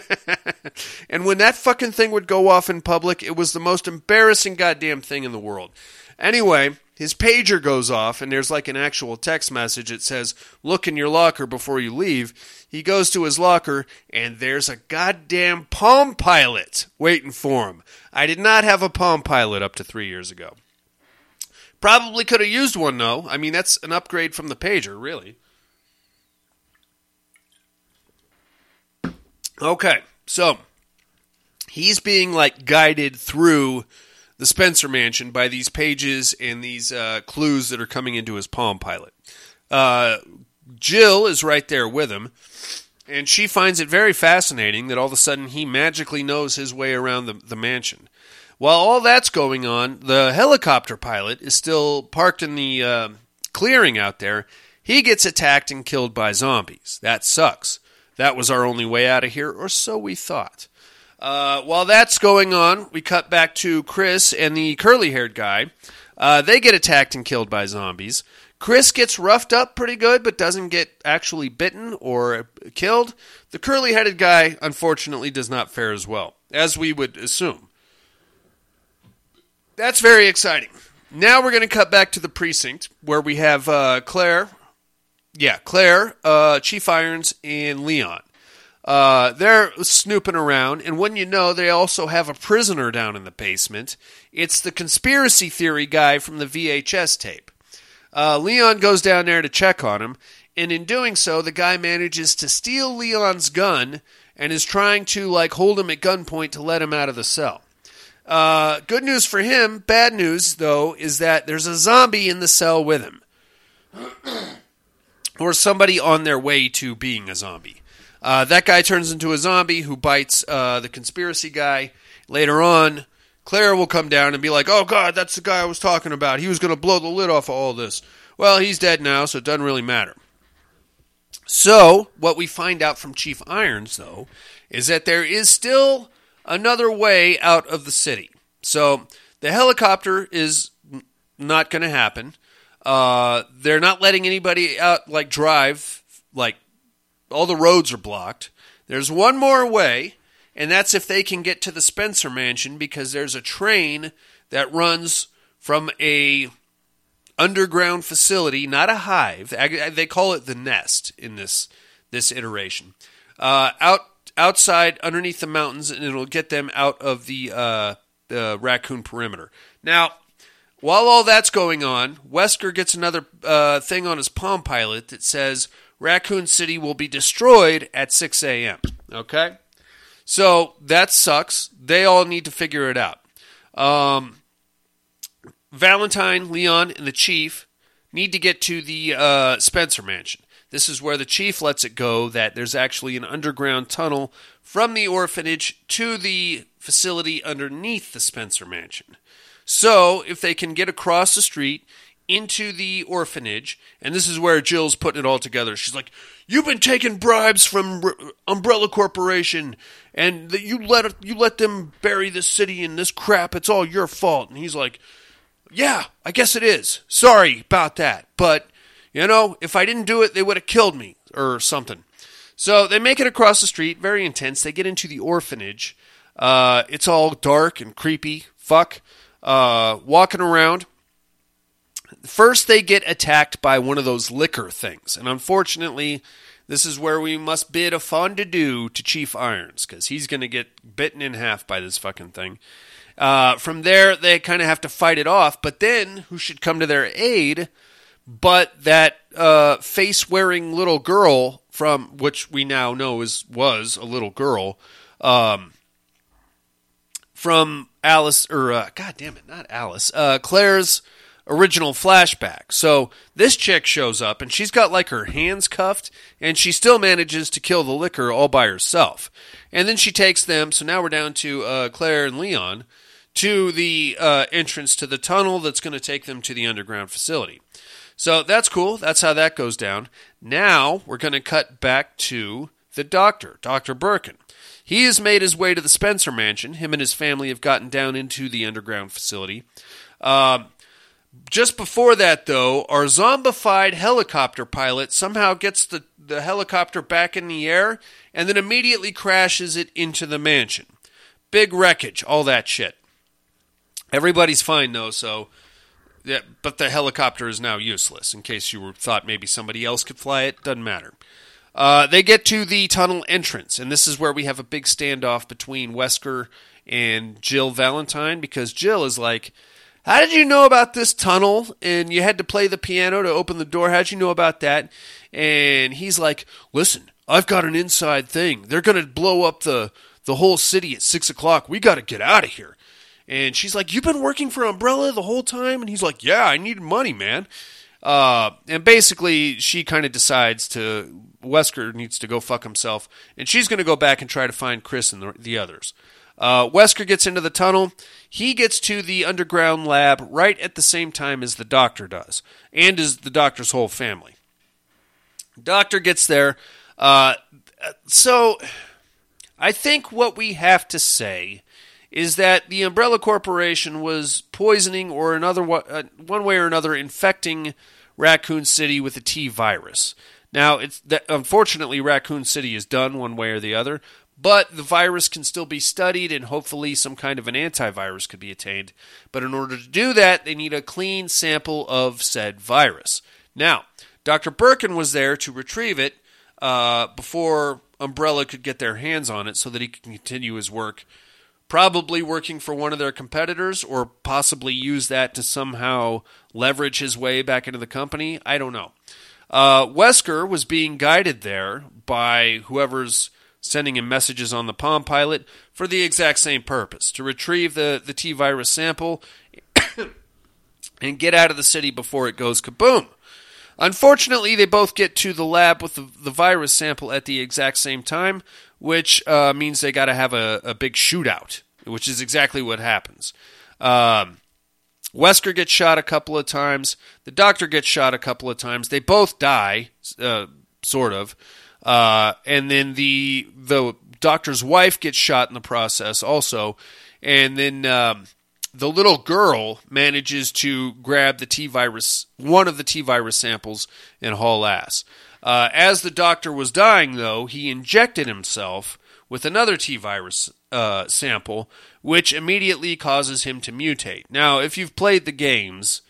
and when that fucking thing would go off in public, it was the most embarrassing goddamn thing in the world. Anyway, his pager goes off, and there's like an actual text message. It says, Look in your locker before you leave. He goes to his locker, and there's a goddamn Palm Pilot waiting for him. I did not have a Palm Pilot up to three years ago. Probably could have used one, though. I mean, that's an upgrade from the pager, really. Okay, so he's being like guided through the Spencer Mansion by these pages and these uh, clues that are coming into his Palm Pilot. Uh, Jill is right there with him, and she finds it very fascinating that all of a sudden he magically knows his way around the, the mansion. While all that's going on, the helicopter pilot is still parked in the uh, clearing out there. He gets attacked and killed by zombies. That sucks. That was our only way out of here, or so we thought. Uh, while that's going on, we cut back to Chris and the curly haired guy. Uh, they get attacked and killed by zombies. Chris gets roughed up pretty good, but doesn't get actually bitten or killed. The curly headed guy, unfortunately, does not fare as well, as we would assume. That's very exciting. Now we're going to cut back to the precinct where we have uh, Claire. Yeah, Claire, uh, Chief Irons, and Leon. Uh, they're snooping around, and when you know, they also have a prisoner down in the basement. It's the conspiracy theory guy from the VHS tape. Uh, Leon goes down there to check on him, and in doing so, the guy manages to steal Leon's gun and is trying to like hold him at gunpoint to let him out of the cell. Uh, good news for him. Bad news, though, is that there's a zombie in the cell with him, or somebody on their way to being a zombie. Uh, that guy turns into a zombie who bites uh, the conspiracy guy. Later on, Claire will come down and be like, "Oh God, that's the guy I was talking about. He was going to blow the lid off of all this." Well, he's dead now, so it doesn't really matter. So, what we find out from Chief Irons, though, is that there is still another way out of the city. So, the helicopter is not going to happen. Uh, they're not letting anybody out, like, drive, like, all the roads are blocked. There's one more way, and that's if they can get to the Spencer Mansion because there's a train that runs from a underground facility, not a hive. They call it the nest in this this iteration. Uh, out outside, underneath the mountains, and it'll get them out of the uh, the raccoon perimeter. Now, while all that's going on, Wesker gets another uh, thing on his Palm Pilot that says Raccoon City will be destroyed at 6 a.m. Okay? So that sucks. They all need to figure it out. Um, Valentine, Leon, and the Chief need to get to the uh, Spencer Mansion. This is where the Chief lets it go that there's actually an underground tunnel from the orphanage to the facility underneath the Spencer Mansion. So, if they can get across the street into the orphanage, and this is where Jill's putting it all together. She's like, "You've been taking bribes from R- Umbrella Corporation, and that you let you let them bury this city in this crap. It's all your fault." And he's like, "Yeah, I guess it is. Sorry about that, but you know, if I didn't do it, they would have killed me or something." So they make it across the street, very intense. They get into the orphanage. Uh, it's all dark and creepy. Fuck. Uh, walking around First, they get attacked by one of those Licker things, and unfortunately, This is where we must bid a fond adieu to Chief Irons because he's going to get bitten in half by this fucking thing. Uh, from there, they kind of have to fight it off. But then, who should come to their aid? But that uh, face-wearing little girl from which we now know is was a little girl um, from Alice or uh, God damn it, not Alice, uh, Claire's original flashback. So this chick shows up and she's got like her hands cuffed and she still manages to kill the Licker all by herself. And then she takes them. So now we're down to uh, Claire and Leon to the uh, entrance to the tunnel that's going to take them to the underground facility. So that's cool. That's how that goes down. Now we're going to cut back to the doctor, Dr. Birkin. He has made his way to the Spencer mansion. Him and his family have gotten down into the underground facility. Um, just before that, though, our zombified helicopter pilot somehow gets the, the helicopter back in the air and then immediately crashes it into the mansion. Big wreckage, all that shit. Everybody's fine, though, so. Yeah, but the helicopter is now useless. In case you were, thought maybe somebody else could fly it, doesn't matter. Uh, they get to the tunnel entrance, and this is where we have a big standoff between Wesker and Jill Valentine because Jill is like, How did you know about this tunnel? And you had to play the piano to open the door. How'd you know about that? And he's like, Listen, I've got an inside thing. They're going to blow up the, the whole city at 6 o'clock. We got to get out of here. And she's like, You've been working for Umbrella the whole time? And he's like, Yeah, I need money, man. Uh, and basically, she kind of decides to Wesker needs to go fuck himself, and she's going to go back and try to find Chris and the, the others. Uh, Wesker gets into the tunnel. He gets to the underground lab right at the same time as the doctor does, and as the doctor's whole family. Doctor gets there. Uh, so, I think what we have to say is that the Umbrella Corporation was poisoning or another uh, one way or another infecting Raccoon City with the T virus. Now, it's that unfortunately Raccoon City is done one way or the other, but the virus can still be studied and hopefully some kind of an antivirus could be attained. But in order to do that, they need a clean sample of said virus. Now, Dr. Birkin was there to retrieve it uh, before Umbrella could get their hands on it so that he could continue his work probably working for one of their competitors or possibly use that to somehow leverage his way back into the company. I don't know. Uh, Wesker was being guided there by whoever's sending him messages on the Palm Pilot for the exact same purpose to retrieve the, the T virus sample and get out of the city before it goes kaboom. Unfortunately, they both get to the lab with the, the virus sample at the exact same time, which uh, means they got to have a, a, big shootout, which is exactly what happens. Um, Wesker gets shot a couple of times. The doctor gets shot a couple of times. They both die, uh, sort of. Uh, and then the the doctor's wife gets shot in the process also. And then um, the little girl manages to grab the T virus, one of the T virus samples, and haul ass. Uh, as the doctor was dying, though, he injected himself with another T virus uh, sample, which immediately causes him to mutate. Now, if you've played the games,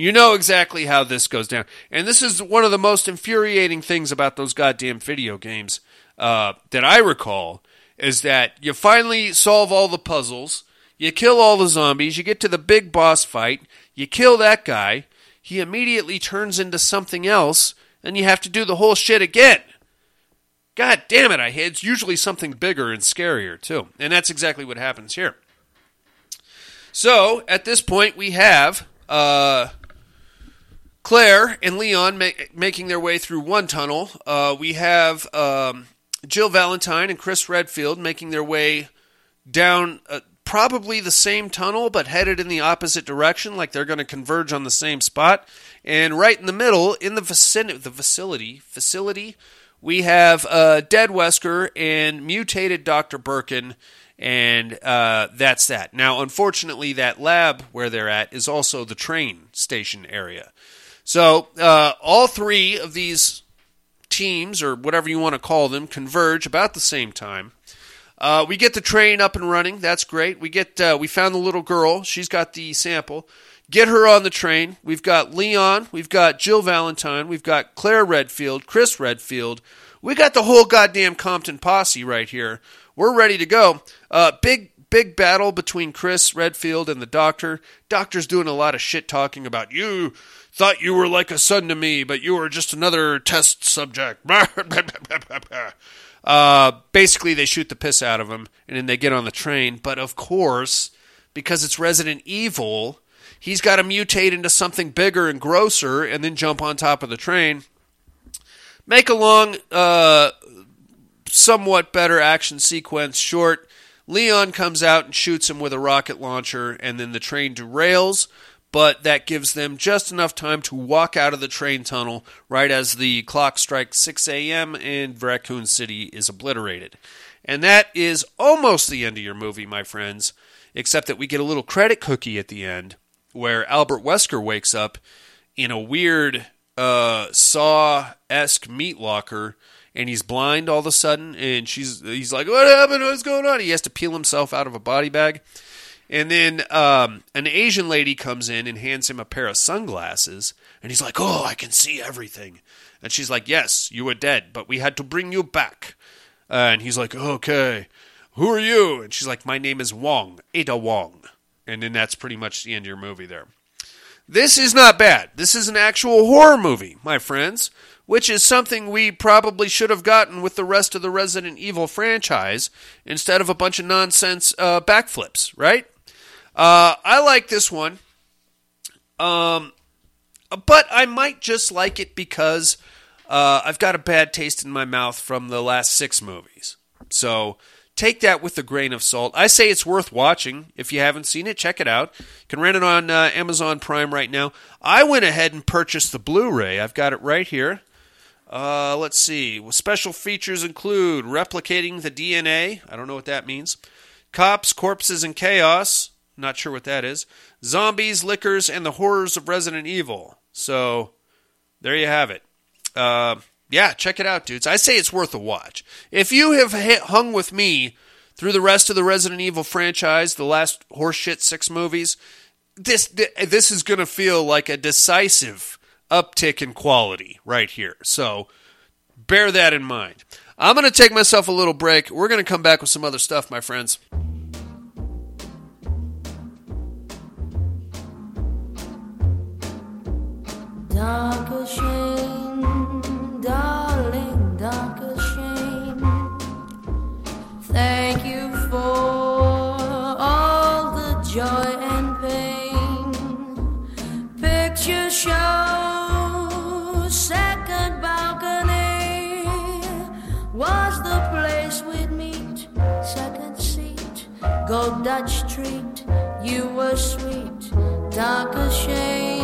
you know exactly how this goes down. And this is one of the most infuriating things about those goddamn video games uh, that I recall is that you finally solve all the puzzles you kill all the zombies, you get to the big boss fight, you kill that guy, he immediately turns into something else, and you have to do the whole shit again. God damn it, I hate it's usually something bigger and scarier too. And that's exactly what happens here. So, at this point we have uh, Claire and Leon ma- making their way through one tunnel. Uh, we have um, Jill Valentine and Chris Redfield making their way down uh, probably the same tunnel, but headed in the opposite direction, like they're going to converge on the same spot. And right in the middle, in the vicinity, the facility, facility, we have uh, dead Wesker and mutated Dr. Birkin, and uh, that's that. Now, unfortunately, that lab where they're at is also the train station area. So, uh, all three of these teams, or whatever you want to call them, converge about the same time. Uh, we get the train up and running. That's great. We get uh, we found the little girl. She's got the sample. Get her on the train. We've got Leon. We've got Jill Valentine. We've got Claire Redfield, Chris Redfield, We got the whole goddamn Compton posse right here. We're ready to go. Uh, big big battle between Chris Redfield and the Doctor. Doctor's doing a lot of shit talking about you. Thought you were like a son to me, but you were just another test subject. uh, basically, they shoot the piss out of him, and then they get on the train. But of course, because it's Resident Evil, he's got to mutate into something bigger and grosser, and then jump on top of the train. Make a long, uh, somewhat better action sequence short. Leon comes out and shoots him with a rocket launcher, and then the train derails. But that gives them just enough time to walk out of the train tunnel right as the clock strikes 6 a.m. and Raccoon City is obliterated. And that is almost the end of your movie, my friends, except that we get a little credit cookie at the end where Albert Wesker wakes up in a weird uh, Saw esque meat locker and he's blind all of a sudden and she's he's like what happened what's going on he has to peel himself out of a body bag and then um, an asian lady comes in and hands him a pair of sunglasses and he's like oh i can see everything. And she's like yes you were dead but we had to bring you back. Uh, and he's like okay who are you? And she's like my name is wong ada wong. And then that's pretty much the end of your movie there. This is not bad. This is an actual horror movie, my friends, which is something we probably should have gotten with the rest of the Resident Evil franchise instead of a bunch of nonsense uh, backflips, right? Uh, I like this one. Um, but I might just like it because uh, I've got a bad taste in my mouth from the last six movies. So take that with a grain of salt. I say it's worth watching. If you haven't seen it, check it out. You can rent it on uh, Amazon Prime right now. I went ahead and purchased the Blu ray. I've got it right here. Uh, let's see. Special features include replicating the DNA. I don't know what that means. Cops, Corpses, and Chaos. Not sure what that is. Zombies, Lickers, and the Horrors of Resident Evil. So, there you have it. Uh, yeah, check it out, dudes. I say it's worth a watch. If you have hung with me through the rest of the Resident Evil franchise, the last horseshit six movies, this this is going to feel like a decisive uptick in quality right here. So bear that in mind. I'm going to take myself a little break. We're going to come back with some other stuff, my friends. Darker shame, darling, darker shame. Thank you for all the joy and pain. Picture show, second balcony was the place we'd meet. Second seat, go Dutch treat. You were sweet, darker shame,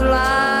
Save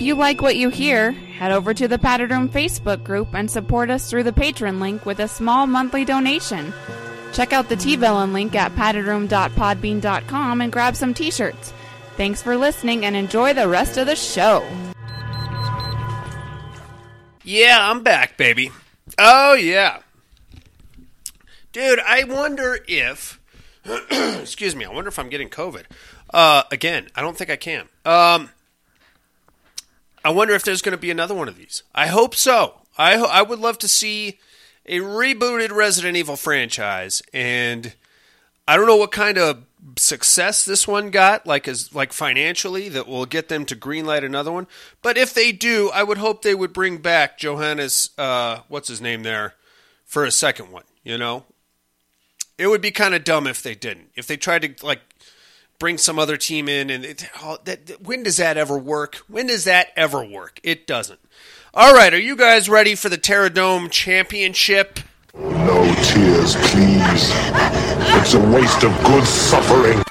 If you like what you hear, head over to the Padded Room Facebook group and support us through the Patreon link with a small monthly donation. Check out the T-Villain link at paddedroom.podbean.com and grab some t-shirts. Thanks for listening and enjoy the rest of the show. Yeah, I'm back, baby. Oh, yeah. Dude, I wonder if. excuse me, I wonder if I'm getting COVID. Uh, again, I don't think I can. Um, I wonder if there's going to be another one of these. I hope so. I, ho- I would love to see a rebooted Resident Evil franchise, and I don't know what kind of success this one got, like as like financially, that will get them to greenlight another one. But if they do, I would hope they would bring back Johannes, uh, what's his name there, for a second one. You know, it would be kind of dumb if they didn't. If they tried to like bring some other team in, and it, oh, that, when does that ever work? When does that ever work? It doesn't. All right, are you guys ready for the Terradome Championship? No tears, please. It's a waste of good suffering.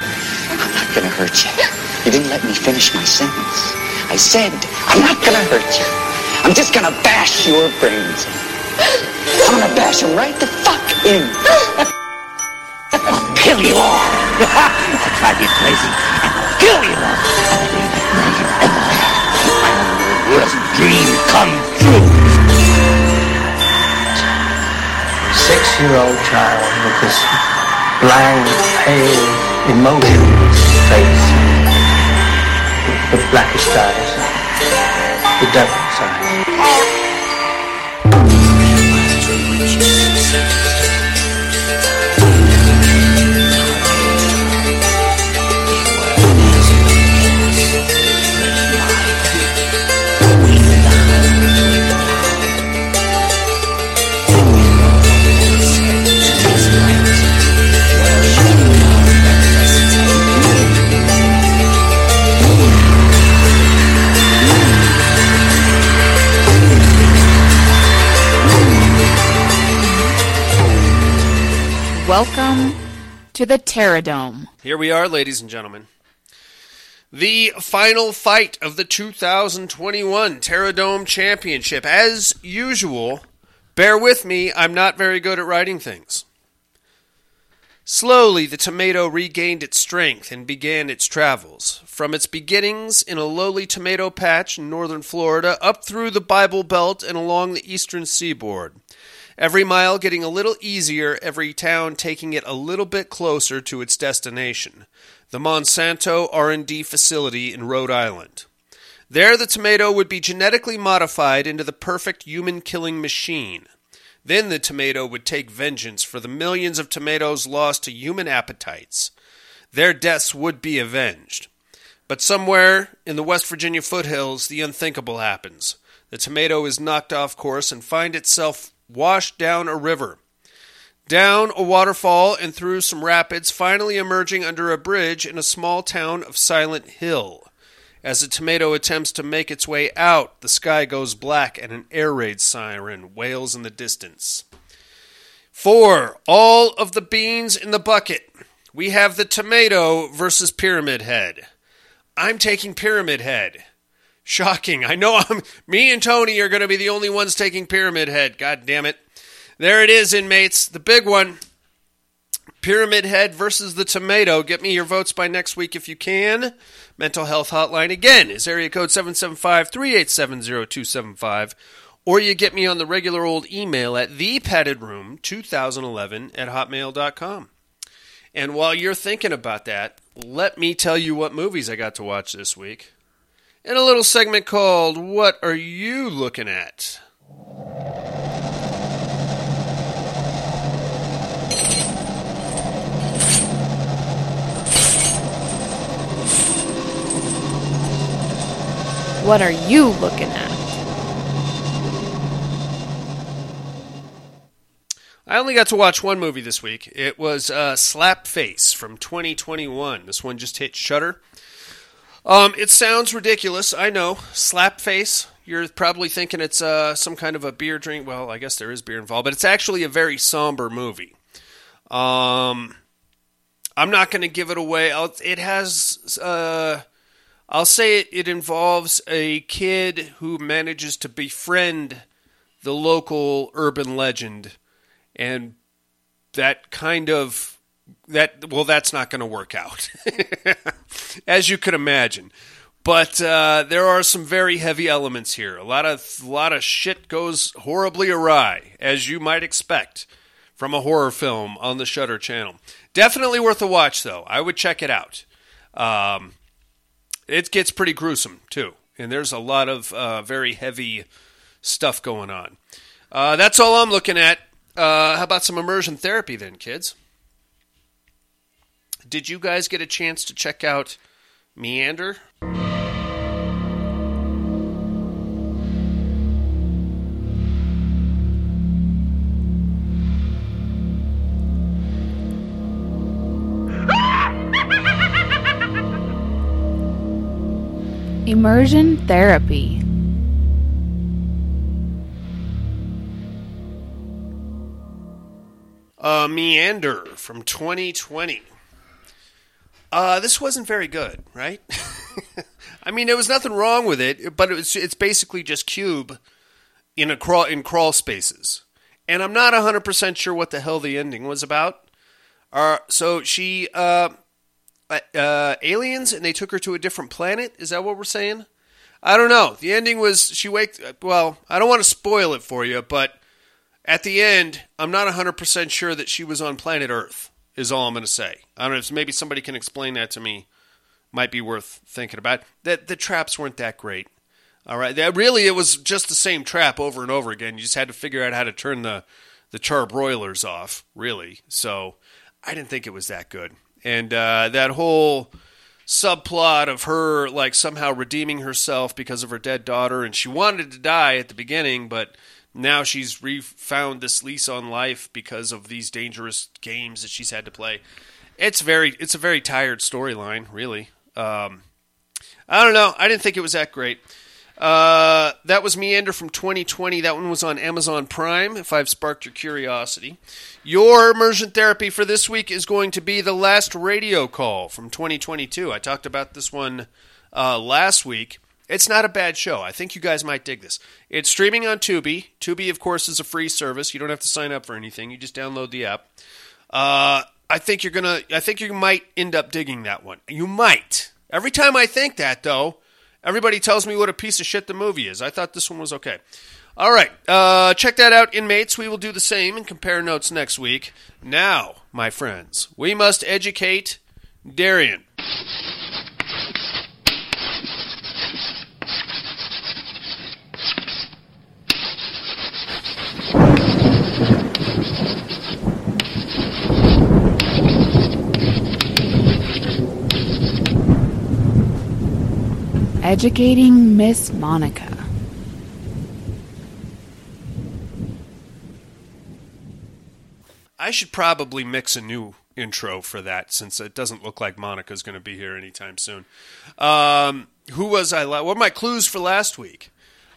I'm not gonna hurt you. You didn't let me finish my sentence. I said, I'm not gonna hurt you. I'm just gonna bash your brains in. I'm gonna bash them right the fuck in. I'll kill you all. I'll drive you crazy. and I'll kill you all. My worst dream come true. Six-year-old child with this blank, pale, emotionless face. The blackest eyes. The devil's eyes. To the Terradome. Here we are, ladies and gentlemen. The final fight of the 2021 Terradome Championship. As usual, bear with me, I'm not very good at writing things. Slowly, the tomato regained its strength and began its travels. From its beginnings in a lowly tomato patch in northern Florida, up through the Bible Belt and along the eastern seaboard. Every mile getting a little easier, every town taking it a little bit closer to its destination, the Monsanto R&D facility in Rhode Island. There the tomato would be genetically modified into the perfect human-killing machine. Then the tomato would take vengeance for the millions of tomatoes lost to human appetites. Their deaths would be avenged. But somewhere in the West Virginia foothills, the unthinkable happens. The tomato is knocked off course and finds itself washed down a river, down a waterfall, and through some rapids, finally emerging under a bridge in a small town of Silent Hill. As the tomato attempts to make its way out, the sky goes black and an air raid siren wails in the distance. For all of the beans in the bucket, we have the tomato versus Pyramid Head. I'm taking Pyramid Head. Shocking. I know I'm me and Tony are going to be the only ones taking Pyramid Head. God damn it. There it is, inmates. The big one. Pyramid Head versus the Tomato. Get me your votes by next week if you can. Mental Health Hotline again is area code 775-387-0275 or you get me on the regular old email at thepaddedroom2011 at hotmail.com. And while you're thinking about that, let me tell you what movies I got to watch this week in a little segment called What Are You Looking At? What are you looking at? I only got to watch one movie this week. It was uh, Slap Face from 2021. This one just hit Shudder. Um, it sounds ridiculous, I know. Slap Face. You're probably thinking it's uh, some kind of a beer drink. Well, I guess there is beer involved, but it's actually a very somber movie. Um, I'm not going to give it away. I'll, it has. Uh, I'll say it, it involves a kid who manages to befriend the local urban legend, and that kind of that well, that's not going to work out, as you could imagine. But uh, there are some very heavy elements here. A lot of a lot of shit goes horribly awry, as you might expect from a horror film on the Shudder channel. Definitely worth a watch, though. I would check it out. Um, it gets pretty gruesome too, and there's a lot of uh, very heavy stuff going on. Uh, that's all I'm looking at. Uh, how about some immersion therapy then, kids? Did you guys get a chance to check out Meander? Immersion therapy. Uh, Meander from 2020. Uh, this wasn't very good, right? I mean, there was nothing wrong with it, but it was, it's basically just Cube in a crawl in crawl spaces, and I'm not 100 percent sure what the hell the ending was about. Uh, so she uh, uh, aliens, and they took her to a different planet. Is that what we're saying? I don't know. The ending was she waked. Well, I don't want to spoil it for you, but at the end, I'm not 100% sure that she was on planet Earth, is all I'm going to say. I don't know if maybe somebody can explain that to me. Might be worth thinking about. That the traps weren't that great. All right, that really it was just the same trap over and over again. You just had to figure out how to turn the the charbroilers off, really. So I didn't think it was that good. And uh, that whole subplot of her like somehow redeeming herself because of her dead daughter, and she wanted to die at the beginning, but now she's refound this lease on life because of these dangerous games that she's had to play. It's very, it's a very tired storyline, really. Um, I don't know. I didn't think it was that great. Uh, that was Meander from 2020. That one was on Amazon Prime, if I've sparked your curiosity. Your immersion therapy for this week is going to be The Last Radio Call from 2022. I talked about this one uh, last week. It's not a bad show. I think you guys might dig this. It's streaming on Tubi. Tubi, of course, is a free service. You don't have to sign up for anything. You just download the app. Uh, I think you're gonna. I think you might end up digging that one. You might. Every time I think that, though, everybody tells me what a piece of shit the movie is. I thought this one was okay. All right, uh, check that out, inmates. We will do the same and compare notes next week. Now, my friends, we must educate Darian. Educating Miss Monica. I should probably mix a new intro for that since it doesn't look like Monica's going to be here anytime soon. Um, who was I? La- what are my clues for last week?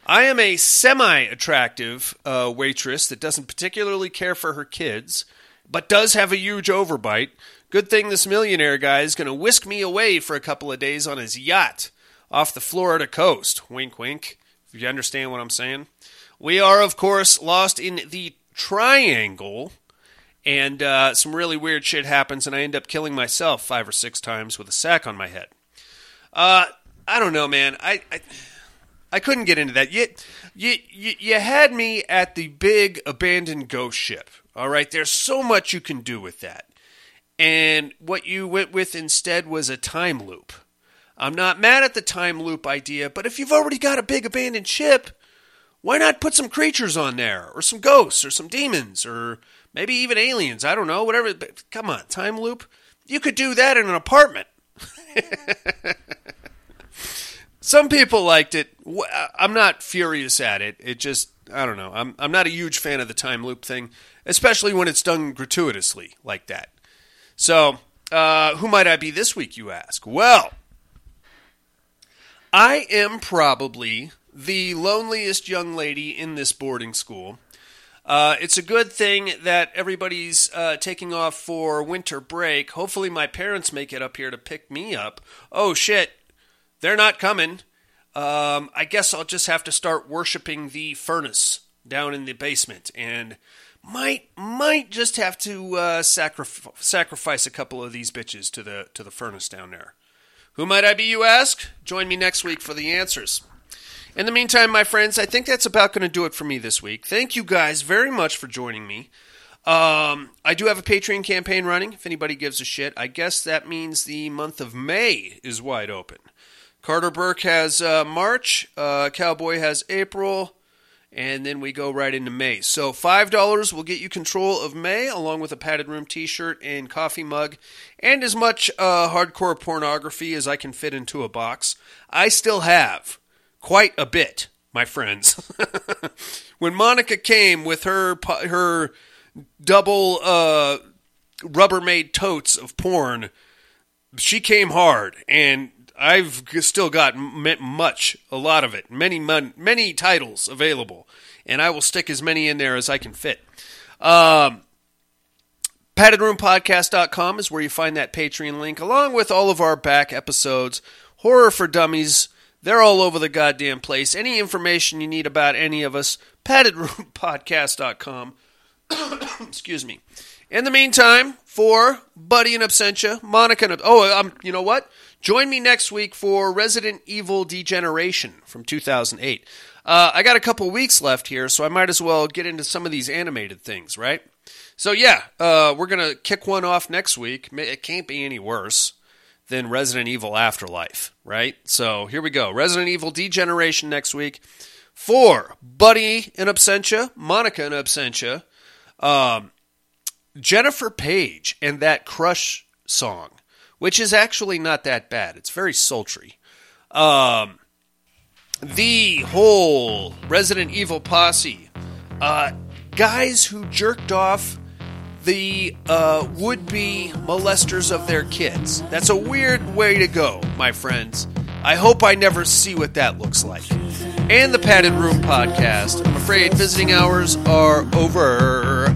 I am a semi attractive uh, waitress that doesn't particularly care for her kids, but does have a huge overbite. Good thing this millionaire guy is going to whisk me away for a couple of days on his yacht off the Florida coast. Wink, wink, if you understand what I'm saying. We are, of course, lost in the triangle and uh, some really weird shit happens, and I end up killing myself five or six times with a sack on my head. Uh, I don't know, man. I, I I couldn't get into that. You, you you you had me at the big abandoned ghost ship. All right, there's so much you can do with that, and what you went with instead was a time loop. I'm not mad at the time loop idea, but if you've already got a big abandoned ship, why not put some creatures on there, or some ghosts, or some demons, or maybe even aliens. I don't know, whatever. But come on, time loop. You could do that in an apartment. Some people liked it. I'm not furious at it. It just, I don't know. I'm, I'm not a huge fan of the time loop thing, especially when it's done gratuitously like that. So, uh, who might I be this week, you ask? Well, I am probably the loneliest young lady in this boarding school. Uh, it's a good thing that everybody's uh, taking off for winter break. Hopefully, my parents make it up here to pick me up. Oh, shit. They're not coming. Um, I guess I'll just have to start worshiping the furnace down in the basement and might might just have to uh, sacrif- sacrifice a couple of these bitches to the to the furnace down there. Who might I be, you ask? Join me next week for the answers. In the meantime, my friends, I think that's about going to do it for me this week. Thank you guys very much for joining me. Um, I do have a Patreon campaign running. If anybody gives a shit, I guess that means the month of May is wide open. Carter Burke has uh, March, uh, Cowboy has April, and then we go right into May. So $5 will get you control of May, along with a padded room t shirt and coffee mug, and as much uh, hardcore pornography as I can fit into a box. I still have quite a bit, my friends. when Monica came with her her double uh, Rubbermaid totes of porn, she came hard, and I've still got much, a lot of it, many many titles available, and I will stick as many in there as I can fit. Um, PaddedRoomPodcast.com is where you find that Patreon link, along with all of our back episodes. Horror for Dummies, they're all over the goddamn place. Any information you need about any of us, PaddedRoomPodcast.com. Excuse me. In the meantime, for Buddy and Absentia, Monica and oh, um, you know what? Join me next week for Resident Evil Degeneration from 2008. Uh, I got a couple weeks left here, so I might as well get into some of these animated things, right? So yeah, uh, we're gonna kick one off next week. It can't be any worse than Resident Evil Afterlife, right? So here we go. Resident Evil Degeneration next week. For Buddy in Absentia, Monica in Absentia, um, Jennifer Paige and that Crush song, which is actually not that bad. It's very sultry. Um, the whole Resident Evil posse, uh, guys who jerked off the uh, would be molesters of their kids. That's a weird way to go, my friends. I hope I never see what that looks like. And the Padded Room podcast. I'm afraid visiting hours are over.